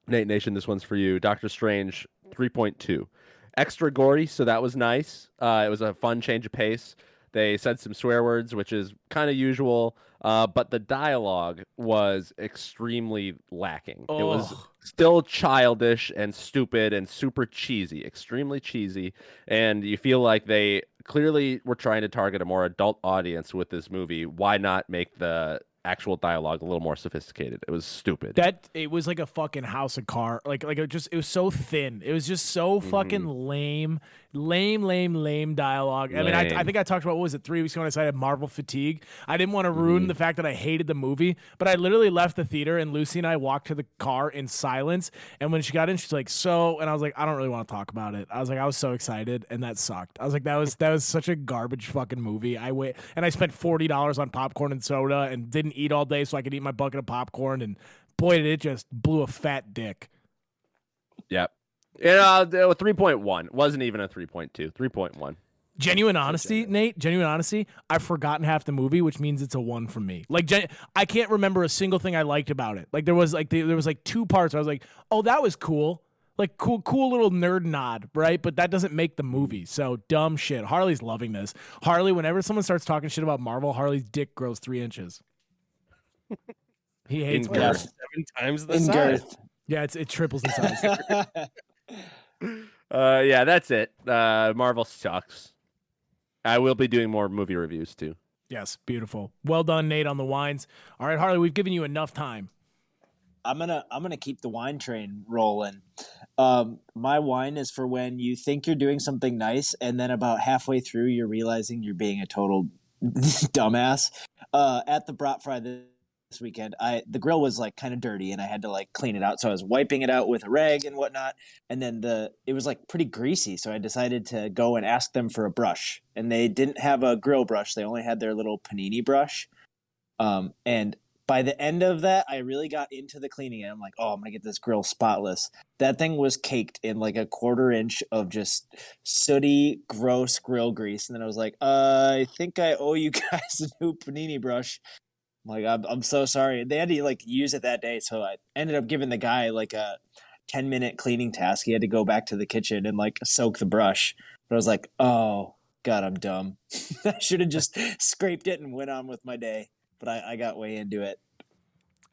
Nate Nation. This one's for you. Doctor Strange. Three point two. Extra gory, so that was nice. Uh, it was a fun change of pace. They said some swear words, which is kind of usual. Uh, but the dialogue was extremely lacking. It was still childish and stupid and super cheesy, extremely cheesy. And you feel like they clearly were trying to target a more adult audience with this movie. Why not make the actual dialogue a little more sophisticated? It was stupid. That it was like a fucking house of car. Like like it just it was so thin. It was just so fucking lame, lame, lame, lame dialogue. I mean, I, I think I talked about what was it three weeks ago when I said I had Marvel fatigue. I didn't want to ruin mm-hmm. the fact that I hated the movie, but I literally left the theater and Lucy and I walked to the car in silence. And when she got in, she's like, "So," and I was like, "I don't really want to talk about it." I was like, "I was so excited," and that sucked. I was like, "That was that was such a garbage fucking movie." I wait and I spent forty dollars on popcorn and soda and didn't eat all day so I could eat my bucket of popcorn and boy did it just blew a fat dick. Yep. Yeah, uh, three point one wasn't even a three point two. Three point one. Genuine honesty, Nate. Genuine honesty. I've forgotten half the movie, which means it's a one from me. Like, gen- I can't remember a single thing I liked about it. Like, there was like the, there was like two parts. Where I was like, oh, that was cool. Like, cool, cool little nerd nod, right? But that doesn't make the movie. So dumb shit. Harley's loving this. Harley, whenever someone starts talking shit about Marvel, Harley's dick grows three inches. [laughs] He hates In girth. Seven times the in size. girth. Yeah, it's it triples in size. [laughs] [laughs] Uh, yeah, that's it. Uh, Marvel sucks. I will be doing more movie reviews too. yes, beautiful. Well done, Nate, on the wines. All right, Harley, we've given you enough time. I'm gonna I'm gonna keep the wine train rolling. Um, my wine is for when you think you're doing something nice, and then about halfway through, you're realizing you're being a total [laughs] dumbass. Uh, at the brat fry this this weekend, I the grill was like kind of dirty, and I had to like clean it out. So I was wiping it out with a rag and whatnot, and then the it was like pretty greasy. So I decided to go and ask them for a brush, and they didn't have a grill brush. They only had their little panini brush. Um, and by the end of that, I really got into the cleaning and I'm like, oh, I'm gonna get this grill spotless. That thing was caked in like a quarter inch of just sooty, gross grill grease. And then I was like, uh, I think I owe you [laughs] guys a new panini brush. Like, I'm, I'm so sorry. They had to like use it that day. So I ended up giving the guy like a 10 minute cleaning task. He had to go back to the kitchen and like soak the brush. But I was like, oh, God, I'm dumb. [laughs] I should have just scraped it and went on with my day. But I, I got way into it.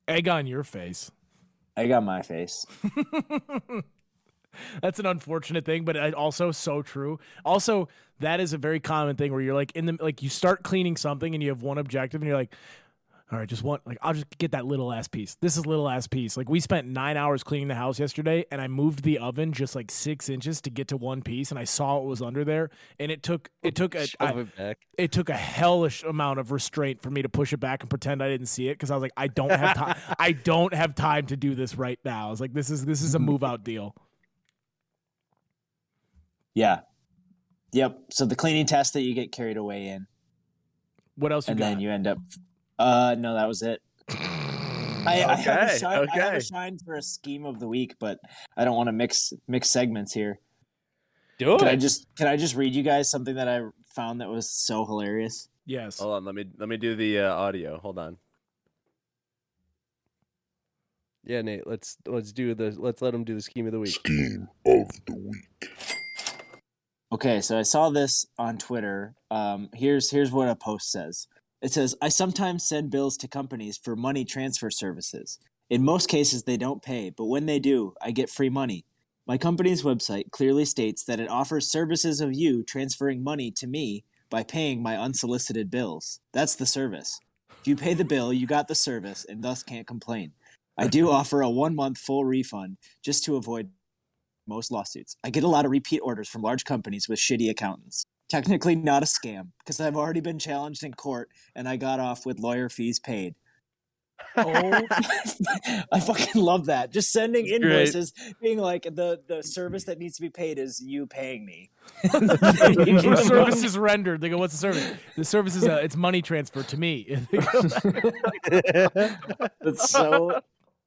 Egg on your face. I got my face. [laughs] That's an unfortunate thing, but it also so true. Also, that is a very common thing where you're like in the like you start cleaning something and you have one objective and you're like, all right, just one like I'll just get that little ass piece. This is little ass piece. Like we spent nine hours cleaning the house yesterday, and I moved the oven just like six inches to get to one piece, and I saw what was under there, and it took it oh, took a Shove I- it back. it took a hellish amount of restraint for me to push it back and pretend I didn't see it because I was like, I don't have time. [laughs] I don't have time to do this right now. I was like, this is this is a move out deal. Yeah. Yep. So the cleaning test that you get carried away in, What else you and got? then you end up. Uh, no, that was it. I, I, have Okay, a shine, I have a shine for a scheme of the week, but I don't want to mix mix segments here. Do Can I just can I just read you guys something that I found that was so hilarious? yes. Hold on, let me let me do the uh, audio. Hold on. Yeah, Nate. Let's let's do the let's let him do the scheme of the week. Scheme of the week. Okay, so I saw this on Twitter. Um, here's here's what a post says. It says, "I sometimes send bills to companies for money transfer services. In most cases, they don't pay, but when they do, I get free money. My company's website clearly states that it offers services of you transferring money to me by paying my unsolicited bills. That's the service. If you pay the bill, you got the service, and thus can't complain. I do [laughs] offer a one month full refund just to avoid most lawsuits. I get a lot of repeat orders from large companies with shitty accountants. Technically not a scam because I've already been challenged in court and I got off with lawyer fees paid. Oh, [laughs] I fucking love that. Just sending Great. invoices being like the the service that needs to be paid is you paying me. [laughs] [laughs] the service is rendered. They go, "What's the service?" The service is uh, it's money transfer to me. They That's so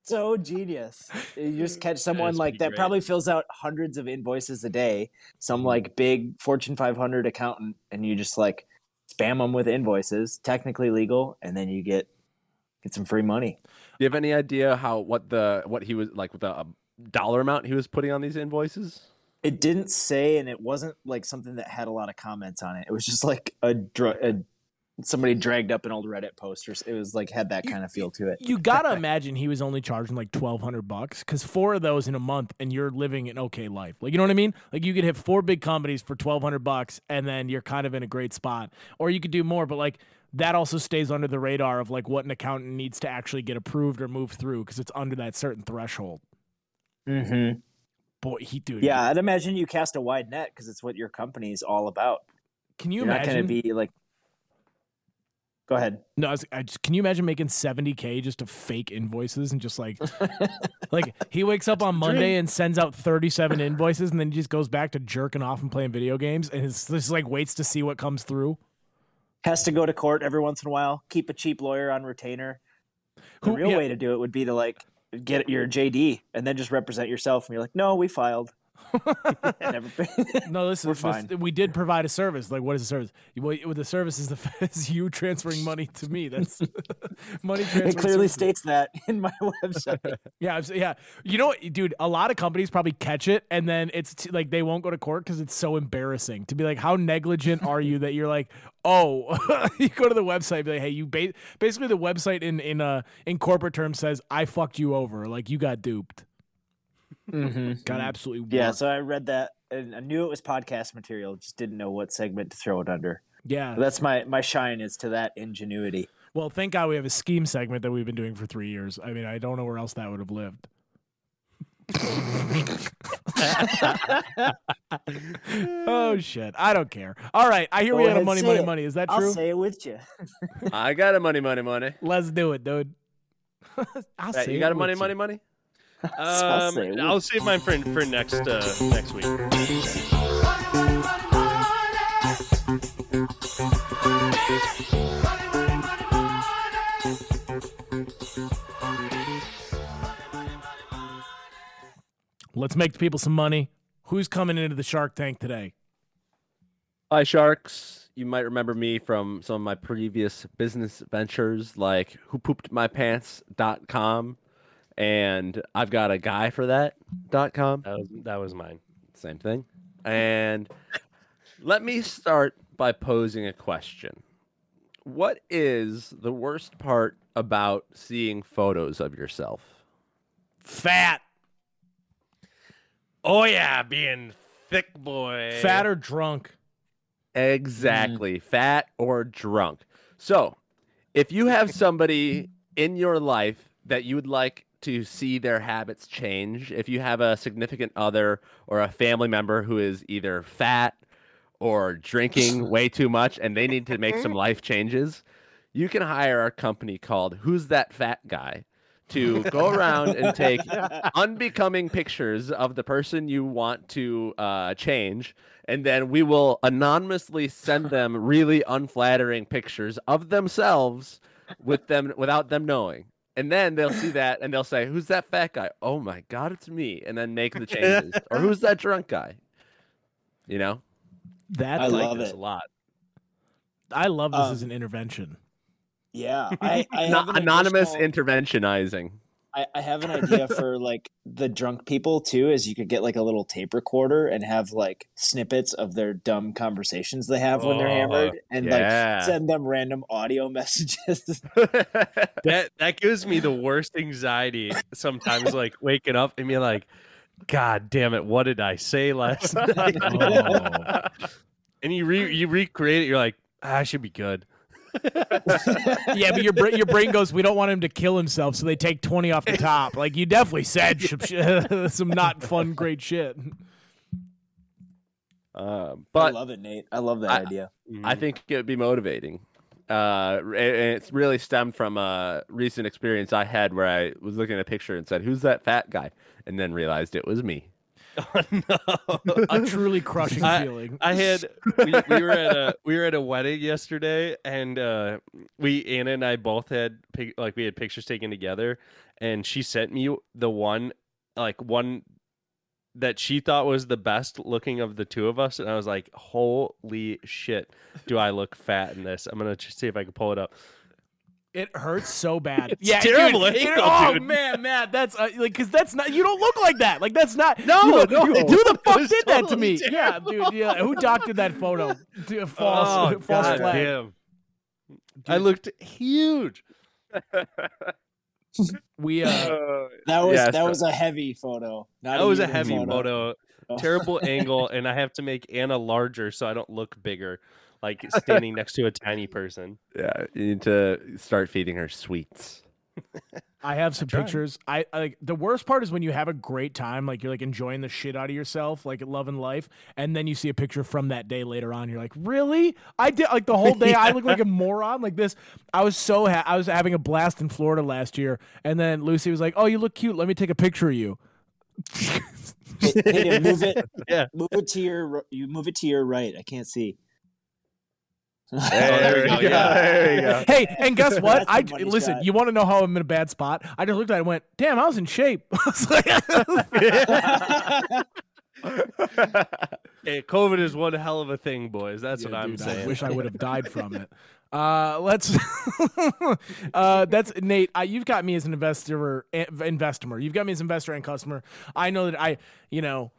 so genius. You just catch someone That's like that great. probably fills out hundreds of invoices a day, some like big Fortune 500 accountant, and you just like spam them with invoices, technically legal, and then you get get some free money. Do you have any idea how what the what he was like with the uh, dollar amount he was putting on these invoices? It didn't say, and it wasn't like something that had a lot of comments on it. It was just like a, dr- a somebody dragged up an old Reddit post, or it was like had that kind of feel to it. you gotta [laughs] imagine he was only charging like twelve hundred bucks because four of those in a month, and you're living an okay life. Like you know what I mean? Like you could hit four big companies for twelve hundred bucks, and then you're kind of in a great spot. Or you could do more, but like that also stays under the radar of like what an accountant needs to actually get approved or move through because it's under that certain threshold. Mm-hmm. Boy, he dude. Yeah, I'd imagine you cast a wide net because it's what your company is all about. Can you You're not imagine? going to be like. Go ahead. No, I was, I just, can you imagine making 70k just to fake invoices and just like, [laughs] like he wakes up on Monday and sends out 37 invoices and then he just goes back to jerking off and playing video games and it's just like waits to see what comes through. Has to go to court every once in a while. Keep a cheap lawyer on retainer. The Who- real yeah. way to do it would be to like get your JD and then just represent yourself. And you're like, no, we filed. Never. [laughs] No, listen, this- we did provide a service. Like, what is the service? Well, the service is the [laughs] is you transferring money to me. That's [laughs] money transfer. it clearly services. states that in my website. Yeah, yeah. You know, what, dude, a lot of companies probably catch it, and then it's t- like they won't go to court because it's so embarrassing to be like, how negligent are you that you're like, oh, you go to the website, be like, hey, you ba- basically the website in in uh in corporate terms says I fucked you over, like you got duped, mm-hmm. [laughs] got absolutely Yeah, so I read that and I knew it was podcast material, just didn't know what segment to throw it under. yeah. That's my my shine is to that ingenuity. Well, thank God we have a scheme segment that we've been doing for three years. I mean, I don't know where else that would have lived. [laughs] oh shit! I don't care. All right, I hear Go we had a money, money, it. money. Is that I'll true? say it with you. I got a money, money, money. Let's do it, dude. [laughs] I'll Right, say you it got a with money, you. money, money. I'll [laughs] Um, say I'll save mine for for next uh, next week. Let's make the people some money. Who's coming into the Shark Tank today? Hi, Sharks. You might remember me from some of my previous business ventures like whopoopedmypants.com and I've got a guy for that.com. That was that was mine. Same thing. And let me start by posing a question. What is the worst part about seeing photos of yourself? Fat. Oh yeah, being thick boy. Fat or drunk? Exactly. Mm. Fat or drunk. So, if you have somebody in your life that you would like to see their habits change, if you have a significant other or a family member who is either fat or drinking [laughs] way too much and they need to make some life changes, you can hire a company called Who's That Fat Guy to go around and take [laughs] unbecoming pictures of the person you want to uh, change, and then we will anonymously send them really unflattering pictures of themselves with them without them knowing. And then they'll see that and they'll say, "Who's that fat guy?" Oh my god, it's me! And then make the [laughs] changes. or who's that drunk guy? You know, That I I like love this it. a lot. I love this Um, as an intervention. Yeah, [laughs] I, I have an anonymous additional- interventionizing. I, I have an idea [laughs] for like the drunk people too. Is you could get like a little tape recorder and have like snippets of their dumb conversations they have when they're Oh, hammered, and yeah. like send them random audio [laughs] messages. [laughs] That that gives me the worst anxiety sometimes, like waking up and being like, God damn it, what did I say last night? Oh. and you re you recreate it, you're like, "Ah, I should be good. [laughs] yeah, but your bra- your brain goes, we don't want him to kill himself, so they take twenty off the [laughs] top. Like you definitely said some, [laughs] some not fun, great shit. Uh, I love it, Nate. I love that I- idea. I think it would be motivating. Uh, and it's really stemmed from a recent experience I had where I was looking at a picture and said, "Who's that fat guy?" and then realized it was me. [laughs] Oh, no. A truly crushing I- feeling. I had [laughs] we, we were at a we were at a wedding yesterday, and uh, we Anna and I both had like we had pictures taken together, and she sent me the one like one that she thought was the best looking of the two of us, and I was like, "Holy shit, do I look fat in this?" I'm gonna just see if I can pull it up. It hurts so bad. It's [laughs] yeah, terrible Dude, it- oh dude. man, man, that's uh, like because that's not. You don't look like that. Like that's not. [laughs] No, you, no. you- who the [laughs] fuck was did that to totally me? Yeah, dude. Yeah, who doctored that photo? Dude, False, oh, false God flag. damn. I looked huge. We uh, That was Yeah, that so- was a heavy photo. Not That was a even heavy photo. Oh. Terrible angle, and I have to make Anna larger so I don't look bigger, like [laughs] standing next to a tiny person. Yeah, you need to start feeding her sweets. [laughs] I have some tried. pictures. I, I like the worst part is when you have a great time, like you're like enjoying the shit out of yourself, like loving life, and then you see a picture from that day later on. You're like, really? I did like the whole [laughs] day. I look like a moron like this. I was so ha- I was having a blast in Florida last year, and then Lucy was like, "Oh, you look cute. Let me take a picture of you." Hey, Hayden, move it. Yeah. Move it to your. You move it to your right. I can't see. There we go, yeah. There you go. [laughs] hey, and guess what? That's a I money listen. shot. You want to know how I'm in a bad spot? I just looked at it and went, "Damn, I was in shape." [laughs] I was like, [laughs] Hey, COVID is one hell of a thing, boys. That's Yeah, what I'm dude, saying. I wish I would have died from it. Uh, let's. uh, that's Nate. I, you've got me as an investor, investor. You've got me as an investor and customer. I know that I, you know,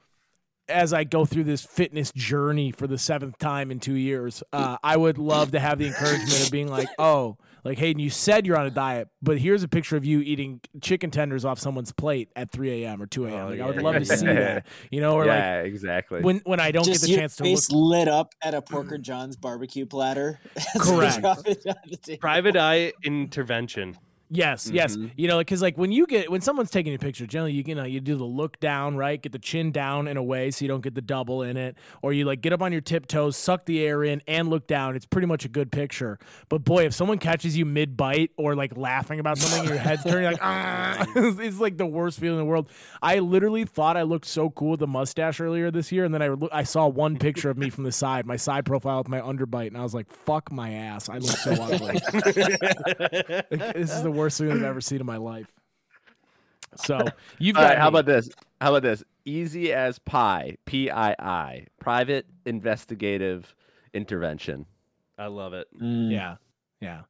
as I go through this fitness journey for the seventh time in two years, uh, I would love to have the encouragement of being like, oh, like Hayden, you said you're on a diet, but here's a picture of you eating chicken tenders off someone's plate at 3 a.m. or 2 a.m. Oh, like, yeah, I would love to see that, [laughs] you know, or yeah, exactly. like when when I don't Just get the your chance to look face lit up at a Porker John's barbecue platter. [laughs] Correct. drop it on the table. Private eye intervention. Yes, yes. Mhm. You know, because like when you get when someone's taking a picture, generally you you know you do the look down, right? Get the chin down in a way so you don't get the double in it, or you like get up on your tiptoes, suck the air in, and look down. It's pretty much a good picture. But boy, if someone catches you mid bite or like laughing about something, your head's turning like ah, [laughs] it's, like the worst feeling in the world. I literally thought I looked so cool with the mustache earlier this year, and then I I saw one picture of me from the side, my side profile with my underbite, and I was like, "Fuck my ass! I look so [laughs] ugly." [laughs] This is the worst thing I've ever seen in my life. So you've got right, how me. about this? How about this? Easy as pie, P I I, private investigative intervention. I love it. Mm. yeah, yeah.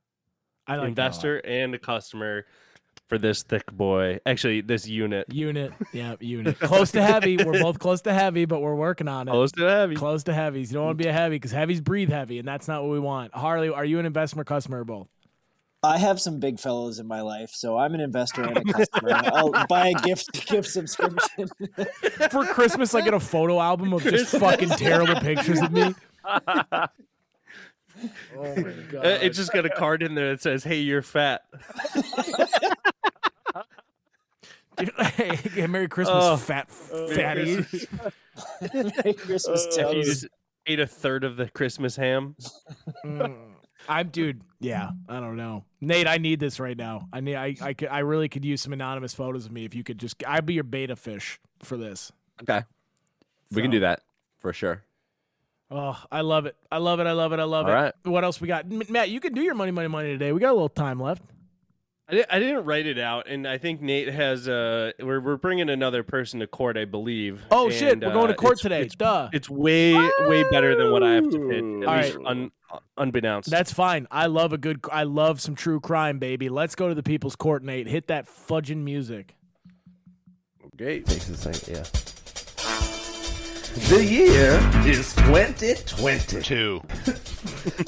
I like that a. Investor and a customer for this thick boy. Actually, this unit. unit. Yeah, [laughs] unit. Close to heavy. We're both close to heavy, but we're working on it. Close to heavy. Close to heavies. You don't want to be a heavy because heavies breathe heavy, and that's not what we want. Harley, are you an investor customer or both? I have some big fellows in my life, so I'm an investor and a customer. I'll [laughs] buy a gift gift subscription. [laughs] For Christmas, I get a photo album of just fucking terrible pictures of me. [laughs] Oh my god! It just got a card in there that says, "Hey, you're fat." hey, Merry Christmas, Oh. fat Merry fatty. Merry Christmas, If you just ate a third of the Christmas ham. Mm. I'm dude. Yeah, I don't know, Nate. I need this right now. I need. I. I, could, I really could use some anonymous photos of me. If you could just, I'd be your beta fish for this. Okay. We can do that for sure. Oh, I love it. I love it. I love it. I love All it. right. What else we got? M- Matt, you can do your money, money, money today. We got a little time left. I, I didn't write it out, and I think Nate has. Uh, we're we're bringing another person to court, I believe. Oh shit, we're going to uh, court it's- today. It's, Duh. it's way way better than what I have to pitch, at All least right. un, unbeknownst. That's fine. I love a good. I love some true crime, baby. Let's go to the people's court, Nate. Hit that fudging music. Okay, Makes it sound, yeah. The year is 2022.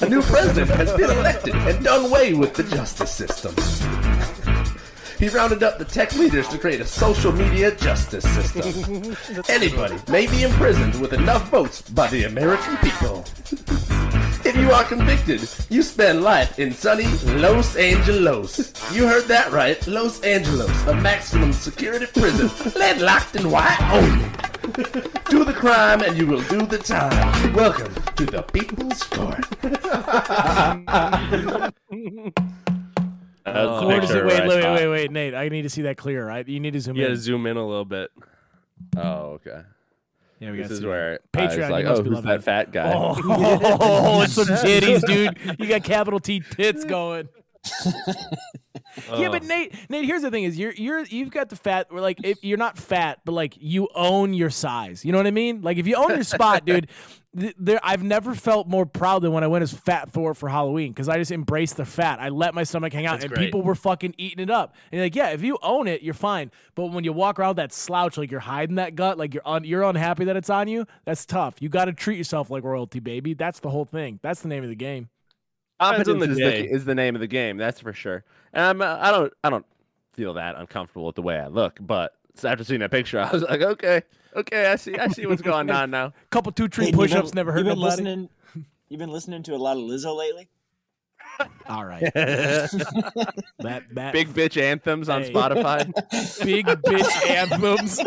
[laughs] A new president has been elected and done away with the justice system. He rounded up the tech leaders to create a social media justice system. [laughs] Anybody may be imprisoned with enough votes by the American people. If you are convicted, you spend life in sunny Los Angeles. You heard that right, Los Angeles, a maximum security prison, [laughs] lead locked and white only. Do the crime and you will do the time. Welcome to the People's Court. [laughs] That's oh. a Court it? Wait, wait, wait, wait, Nate. I need to see that clear. Right? You need to zoom you got to in. zoom in a little bit. Oh, okay. Yeah, we This gotta is see where that. Patreon. you like, must oh, who's loving that fat guy? Oh, it's [laughs] some [laughs] titties, dude. You got capital T tits going. [laughs] Yeah, but. Nate, Nate, here's the thing: is you're you're you've got the fat. Where like if you're not fat, but like you own your size. You know what I mean? Like if you own your spot, dude. [laughs] th- There, I've never felt more proud than when I went as Fat Thor for Halloween because I just embraced the fat. I let my stomach hang out, That's and great. people were fucking eating it up. And you're like, yeah, if you own it, you're fine. But when you walk around that slouch, like you're hiding that gut, like you're un- you're unhappy that it's on you, that's tough. You got to treat yourself like royalty, baby. That's the whole thing. That's the name of the game. Depends on Confidence the is day. the, is the name of the game. That's for sure. And I'm, uh, I don't, I don't feel that uncomfortable with the way I look. But after seeing that picture, [laughs] I was like, okay, okay, I see, I see what's going [laughs] on now. Couple two tree Hey, you've been- push-ups never hurt you've been nobody. listening. You've been listening to a lot of Lizzo lately. [laughs] All right, that that Big bitch anthems on Hey. Spotify. big bitch anthems.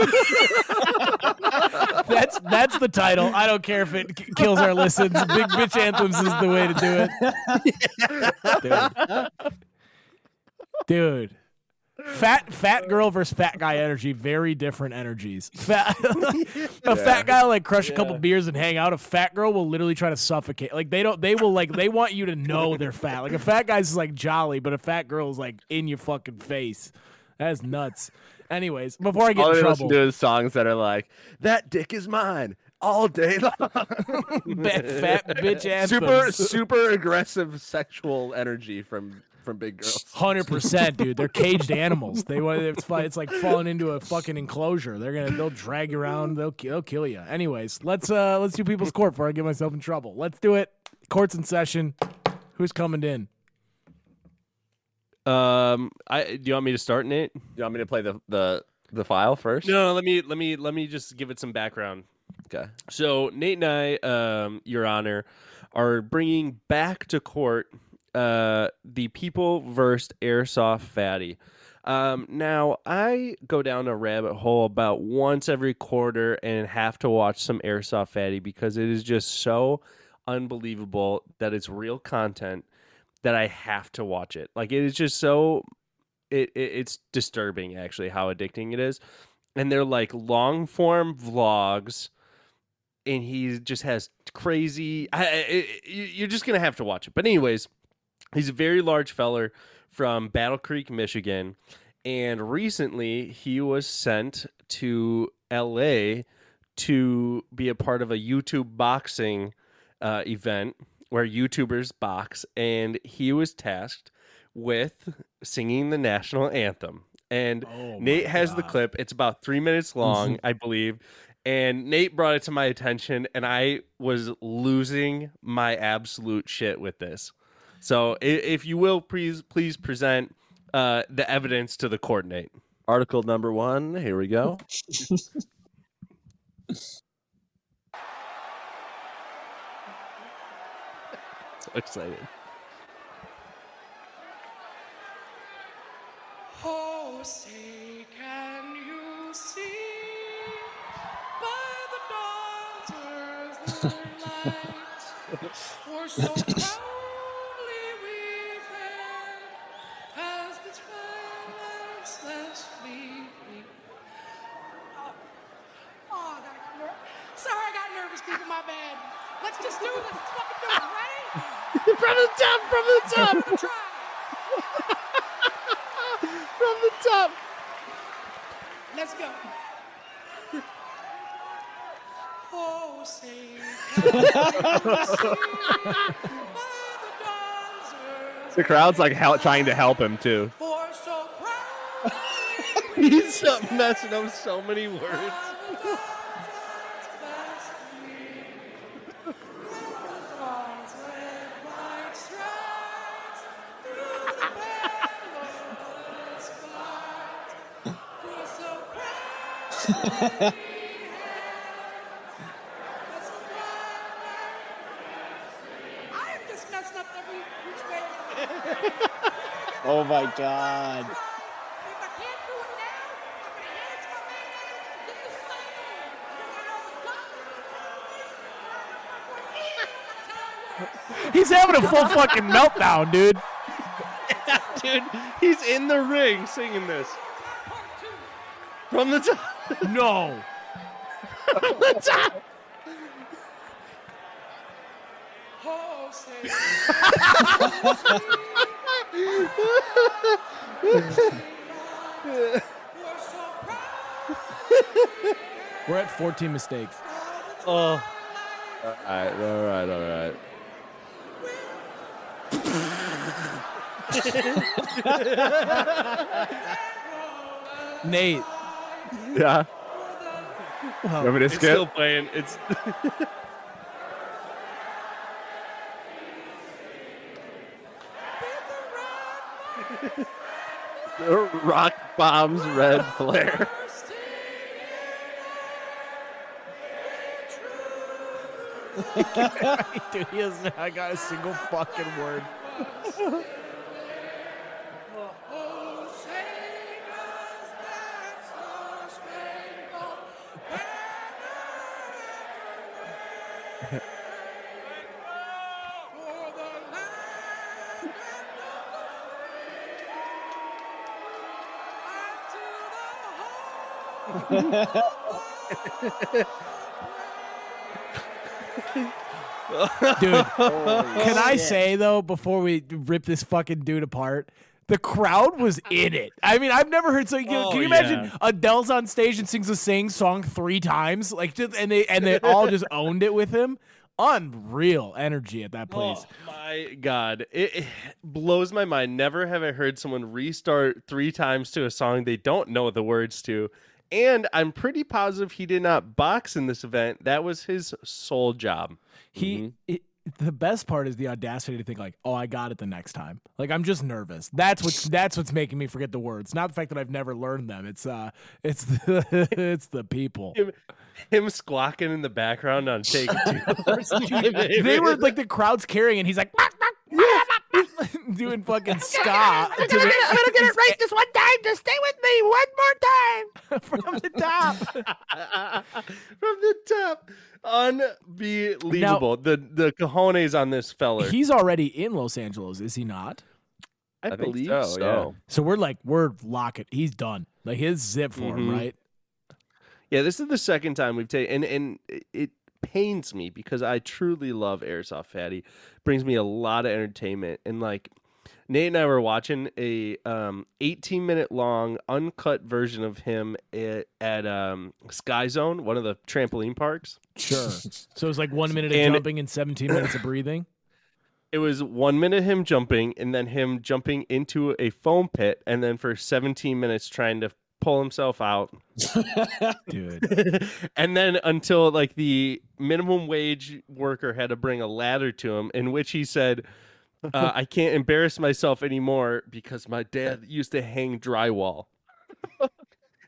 That's that's the title. I don't care if it kills our listens. Big bitch anthems is the way to do it, dude. Dude. Fat fat girl versus fat guy energy, very different energies. Fat [laughs] a fat guy will like crush a couple beers and hang out. A fat girl will literally try to suffocate. Like they don't they will like they want you to know they're fat. Like a fat guy's like jolly, but a fat girl is like in your fucking face. That's nuts. Anyways, before I get All in I trouble, listen to is songs that are like, "That dick is mine all day long." [laughs] fat, fat bitch [laughs] anthems. super, super aggressive sexual energy from from big girls. [laughs] Hundred percent, dude. They're caged animals. They want it's it's like falling into a fucking enclosure. They're gonna they'll drag you around. They'll they'll kill you. Anyways, let's uh let's do people's court before I get myself in trouble. Let's do it. Court's in session. Who's coming in? Um, I do you want me to start, Nate? Do You want me to play the the the file first? No, no, let me let me let me just give it some background. Okay. So Nate and I, um, Your Honor, are bringing back to court uh, the People versus Airsoft Fatty. Um, now I go down a rabbit hole about once every quarter and have to watch some Airsoft Fatty because it is just so unbelievable that it's real content that I have to watch it. Like it is just so it, it it's disturbing actually how addicting it is. And they're like long form vlogs and he just has crazy I, I, I- you- you're just going to have to watch it. But anyways, he's a very large feller from Battle Creek, Michigan, and recently he was sent to LA to be a part of a YouTube boxing uh, event where YouTubers box, and he was tasked with singing the national anthem. And Oh Nate my has the clip. It's about three minutes long, I believe. And Nate brought it to my attention, and I was losing my absolute shit with this. So if you will, please please present uh, the evidence to the coordinate. Article number one. Here we go. [laughs] excited. Oh, say, can you see by the dawn's light? For so [laughs] proudly we've had as the twilight's last gleaming. Oh, oh, ah, I got ner- Sorry, I got nervous, people. My bad. Let's just do this. Let's fucking do it, right? [laughs] from the top. From the top. Gonna [laughs] try. from the top. Let's go. Oh, say, The crowd's like hel- trying to help him too. for so. [laughs] He's messing up so many words. Know [laughs] oh, my God [laughs] He's having a full fucking meltdown, dude. [laughs] Dude, he's in the ring singing this. From the top. No. From the top. Say. We're at 14 mistakes. Oh. All right. All right. All right. Nate. [laughs] Yeah. You want me to It's still playing. It's the Rock bombs red flare. [laughs] Dude, he has not I got a single fucking word. [laughs] Dude, can I say though before we rip this fucking dude apart? The crowd was in it. I mean, I've never heard so. Can, Oh, can you imagine yeah. Adele's on stage and sings the same song three times, like, just, and they and they all just [laughs] owned it with him. Unreal energy at that place. Oh my god, it, it blows my mind. Never have I heard someone restart three times to a song they don't know the words to. And I'm pretty positive he did not box in this event. That was his sole job. He, it, the best part is the audacity to think like, oh, I got it the next time. Like I'm just nervous. That's what's [laughs] that's what's making me forget the words. Not the fact that I've never learned them. It's uh, it's the [laughs] it's the people. Him, him squawking in the background on take two. [laughs] they were like the crowd's carrying, and he's like [laughs] doing fucking ska. I'm gonna get it- I'm gonna get it right this one time. Just stay with me one more time. [laughs] from the top. [laughs] From the top. Unbelievable. the the cojones on this fella. He's already in Los Angeles, is he not? I, I believe so, so. yeah. So we're like we're locking. He's done. Like his zip for him, Mhm. right? Yeah, this is the second time we've taken, and and it pains me because I truly love Airsoft Fatty. Brings me a lot of entertainment, and like Nate and I were watching a um 18 minute long uncut version of him at, at um Sky Zone, one of the trampoline parks. Sure. [laughs] So it's like one minute of And- jumping and 17 minutes of breathing. It was one minute him jumping, and then him jumping into a foam pit, and then for 17 minutes trying to pull himself out. [laughs] Dude. [laughs] and then until like the minimum wage worker had to bring a ladder to him, in which he said, uh, [laughs] I can't embarrass myself anymore because my dad used to hang drywall.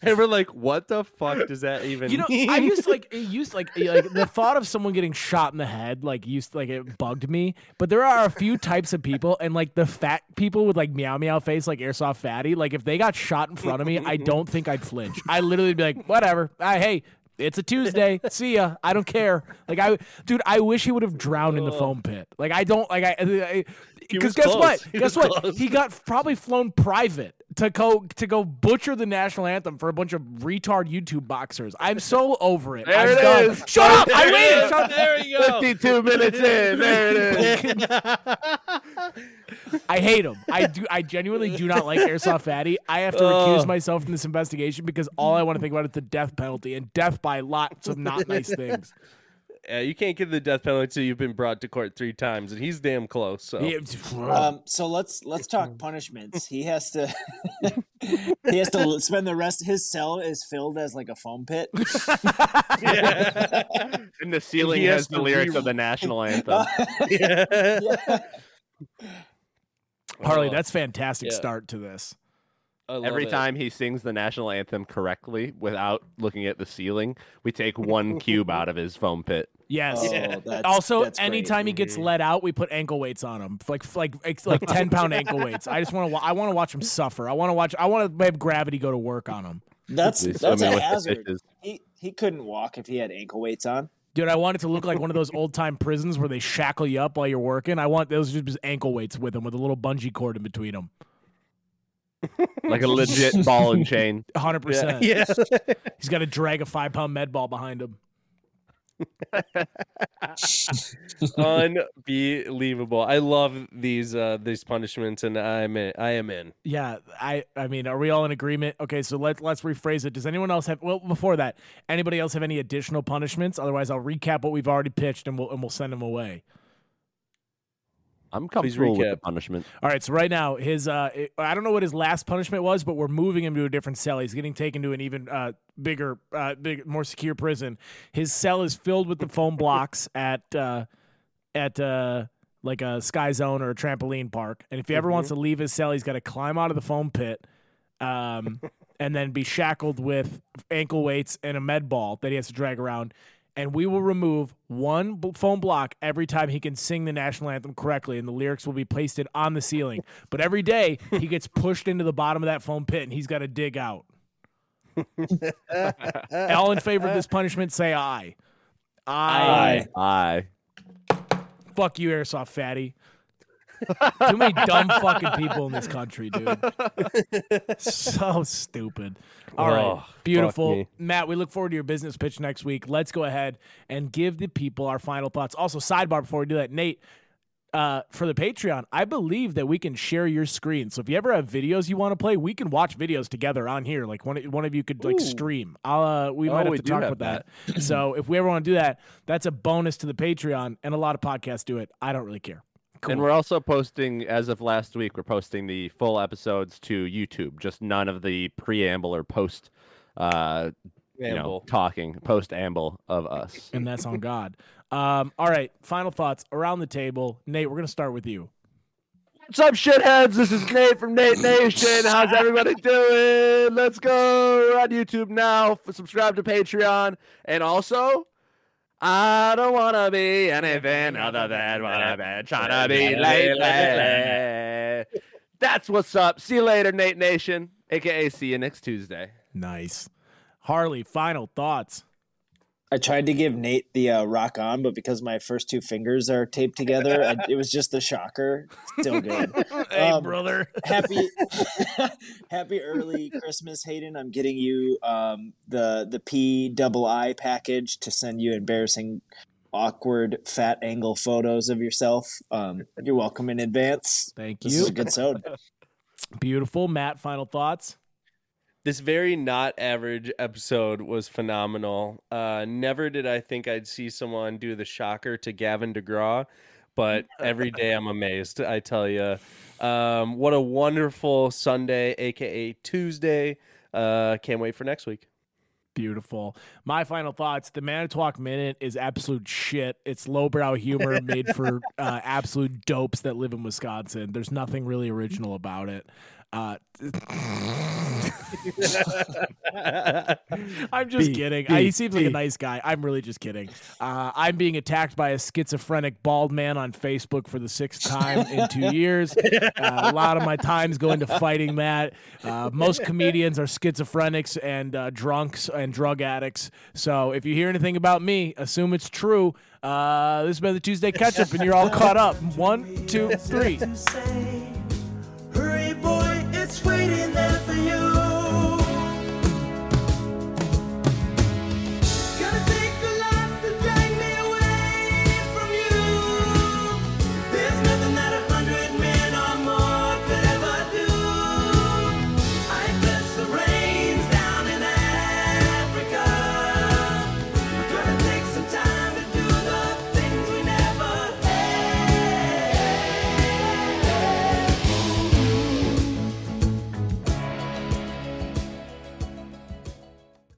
[laughs] and we're like, what the fuck does that even You know, mean? I used to, like it used to, like like the [laughs] thought of someone getting shot in the head like used to, like it bugged me. But there are a few types of people, and like the fat people with like meow meow face, like airsoft fatty. Like if they got shot in front of me, I [laughs] don't think I'd flinch. I literally be like, whatever. I, hey, it's a Tuesday. See ya. I don't care. Like I, dude, I wish he would have drowned in the oh. foam pit. Like I don't like I. Because guess close. what? He Guess what? close. He got probably flown private to go to go butcher the national anthem for a bunch of retard YouTube boxers. I'm so over it. There I'm it done. is. Shut up! There I waited. Shut there you go. 52 minutes in. There it is. [laughs] I hate him. I do. I genuinely do not like airsoft fatty. I have to recuse myself from this investigation because all I want to think about is the death penalty and death by lots of not nice things. Yeah, you can't get the death penalty until you've been brought to court three times, and he's damn close. So [laughs] Um, so let's let's talk punishments. He has to [laughs] [laughs] he has to spend the rest. His cell is filled as like a foam pit. And the ceiling He has, has the lyrics re- of the national anthem. Yeah. Harley, Oh, that's fantastic yeah. start to this. Every it. time he sings the national anthem correctly without looking at the ceiling, we take one cube out of his foam pit. Yes. Oh, that's, Also, that's great. anytime he gets let out, we put ankle weights on him, like like like, like [laughs] ten pound ankle weights. I just want to I want to watch him suffer. I want to watch. I want to have gravity go to work on him, that's He's that's swimming a hazard. He he couldn't walk if he had ankle weights on. dude. I want it to look like one of those [laughs] old time prisons where they shackle you up while you're working. I want those just ankle weights with him with a little bungee cord in between them. [laughs] Like a legit ball and chain. hundred percent. Yeah. He's got to drag a five pound med ball behind him. [laughs] Unbelievable. I love these uh these punishments and I'm in, I am in. Yeah, I I mean, are we all in agreement? Okay, so let let's rephrase it. Does anyone else have well before that? Anybody else have any additional punishments? Otherwise, I'll recap what we've already pitched and we'll and we'll send them away. I'm comfortable with the punishment. All right, so right now his uh, I don't know what his last punishment was, but we're moving him to a different cell. He's getting taken to an even uh bigger uh big more secure prison. His cell is filled with the foam [laughs] blocks at uh at uh like a sky zone or a trampoline park. And if he ever wants to leave his cell, he's got to climb out of the foam pit um [laughs] and then be shackled with ankle weights and a med ball that he has to drag around. And we will remove one b- foam block every time he can sing the national anthem correctly, and the lyrics will be pasted on the ceiling. [laughs] But every day he gets pushed into the bottom of that foam pit, and he's got to dig out. [laughs] All in favor of this punishment, say aye. Aye. Aye. Fuck you, airsoft fatty. [laughs] Too many dumb fucking people in this country, dude. so stupid. All right, Oh, beautiful. Matt, we look forward to your business pitch next week. Let's go ahead and give the people our final thoughts. Also, sidebar before we do that, Nate, uh, for the Patreon, I believe that we can share your screen. So if you ever have videos you want to play, we can watch videos together on here. Like one, one of you could like stream. I'll, uh, we Oh, might have we to talk have about that. so if we ever want to do that, that's a bonus to the Patreon, and a lot of podcasts do it. I don't really care. Cool. And we're also posting, as of last week, we're posting the full episodes to YouTube. Just none of the preamble or post, uh, you know, talking post amble of us. and that's on God. Um, all right, final thoughts around the table. Nate, we're gonna start with you. What's up, shitheads? This is Nate from Nate Nation. How's everybody doing? Let's go. We're on YouTube now. Subscribe to Patreon. And also, I don't want to be anything other than what I've been trying to be lately. That's what's up. See you later, Nate Nation. AKA, see you next Tuesday. Nice, Harley. Final thoughts. I tried to give Nate the uh, rock on, but because my first two fingers are taped together, I, it was just the shocker. Still good. [laughs] hey, Um, brother. happy [laughs] [laughs] happy early christmas hayden i'm getting you um the the p double i package to send you embarrassing awkward fat angle photos of yourself um you're welcome in advance Thank you. this is a good sode Beautiful, Matt. Final thoughts. This very not average episode was phenomenal. Uh, never did I think I'd see someone do the shocker to Gavin DeGraw, but [laughs] every day I'm amazed. I tell you, um, what a wonderful Sunday, aka Tuesday. Uh, can't wait for next week. Beautiful. My final thoughts: the Manitowoc Minute is absolute shit. It's lowbrow humor made for [laughs] uh, absolute dopes that live in Wisconsin. There's nothing really original about it. Uh, [laughs] I'm just B, kidding. B, he seems like a nice guy. I'm really just kidding. Uh, I'm being attacked by a schizophrenic bald man on Facebook for the sixth time in two [laughs] years. Uh, a lot of my time's going to fighting that. Uh, most comedians are schizophrenics and uh, drunks and drug addicts. So if you hear anything about me, assume it's true. Uh, this has been the Tuesday catch up, and you're all caught up. One, two, three. Waiting there.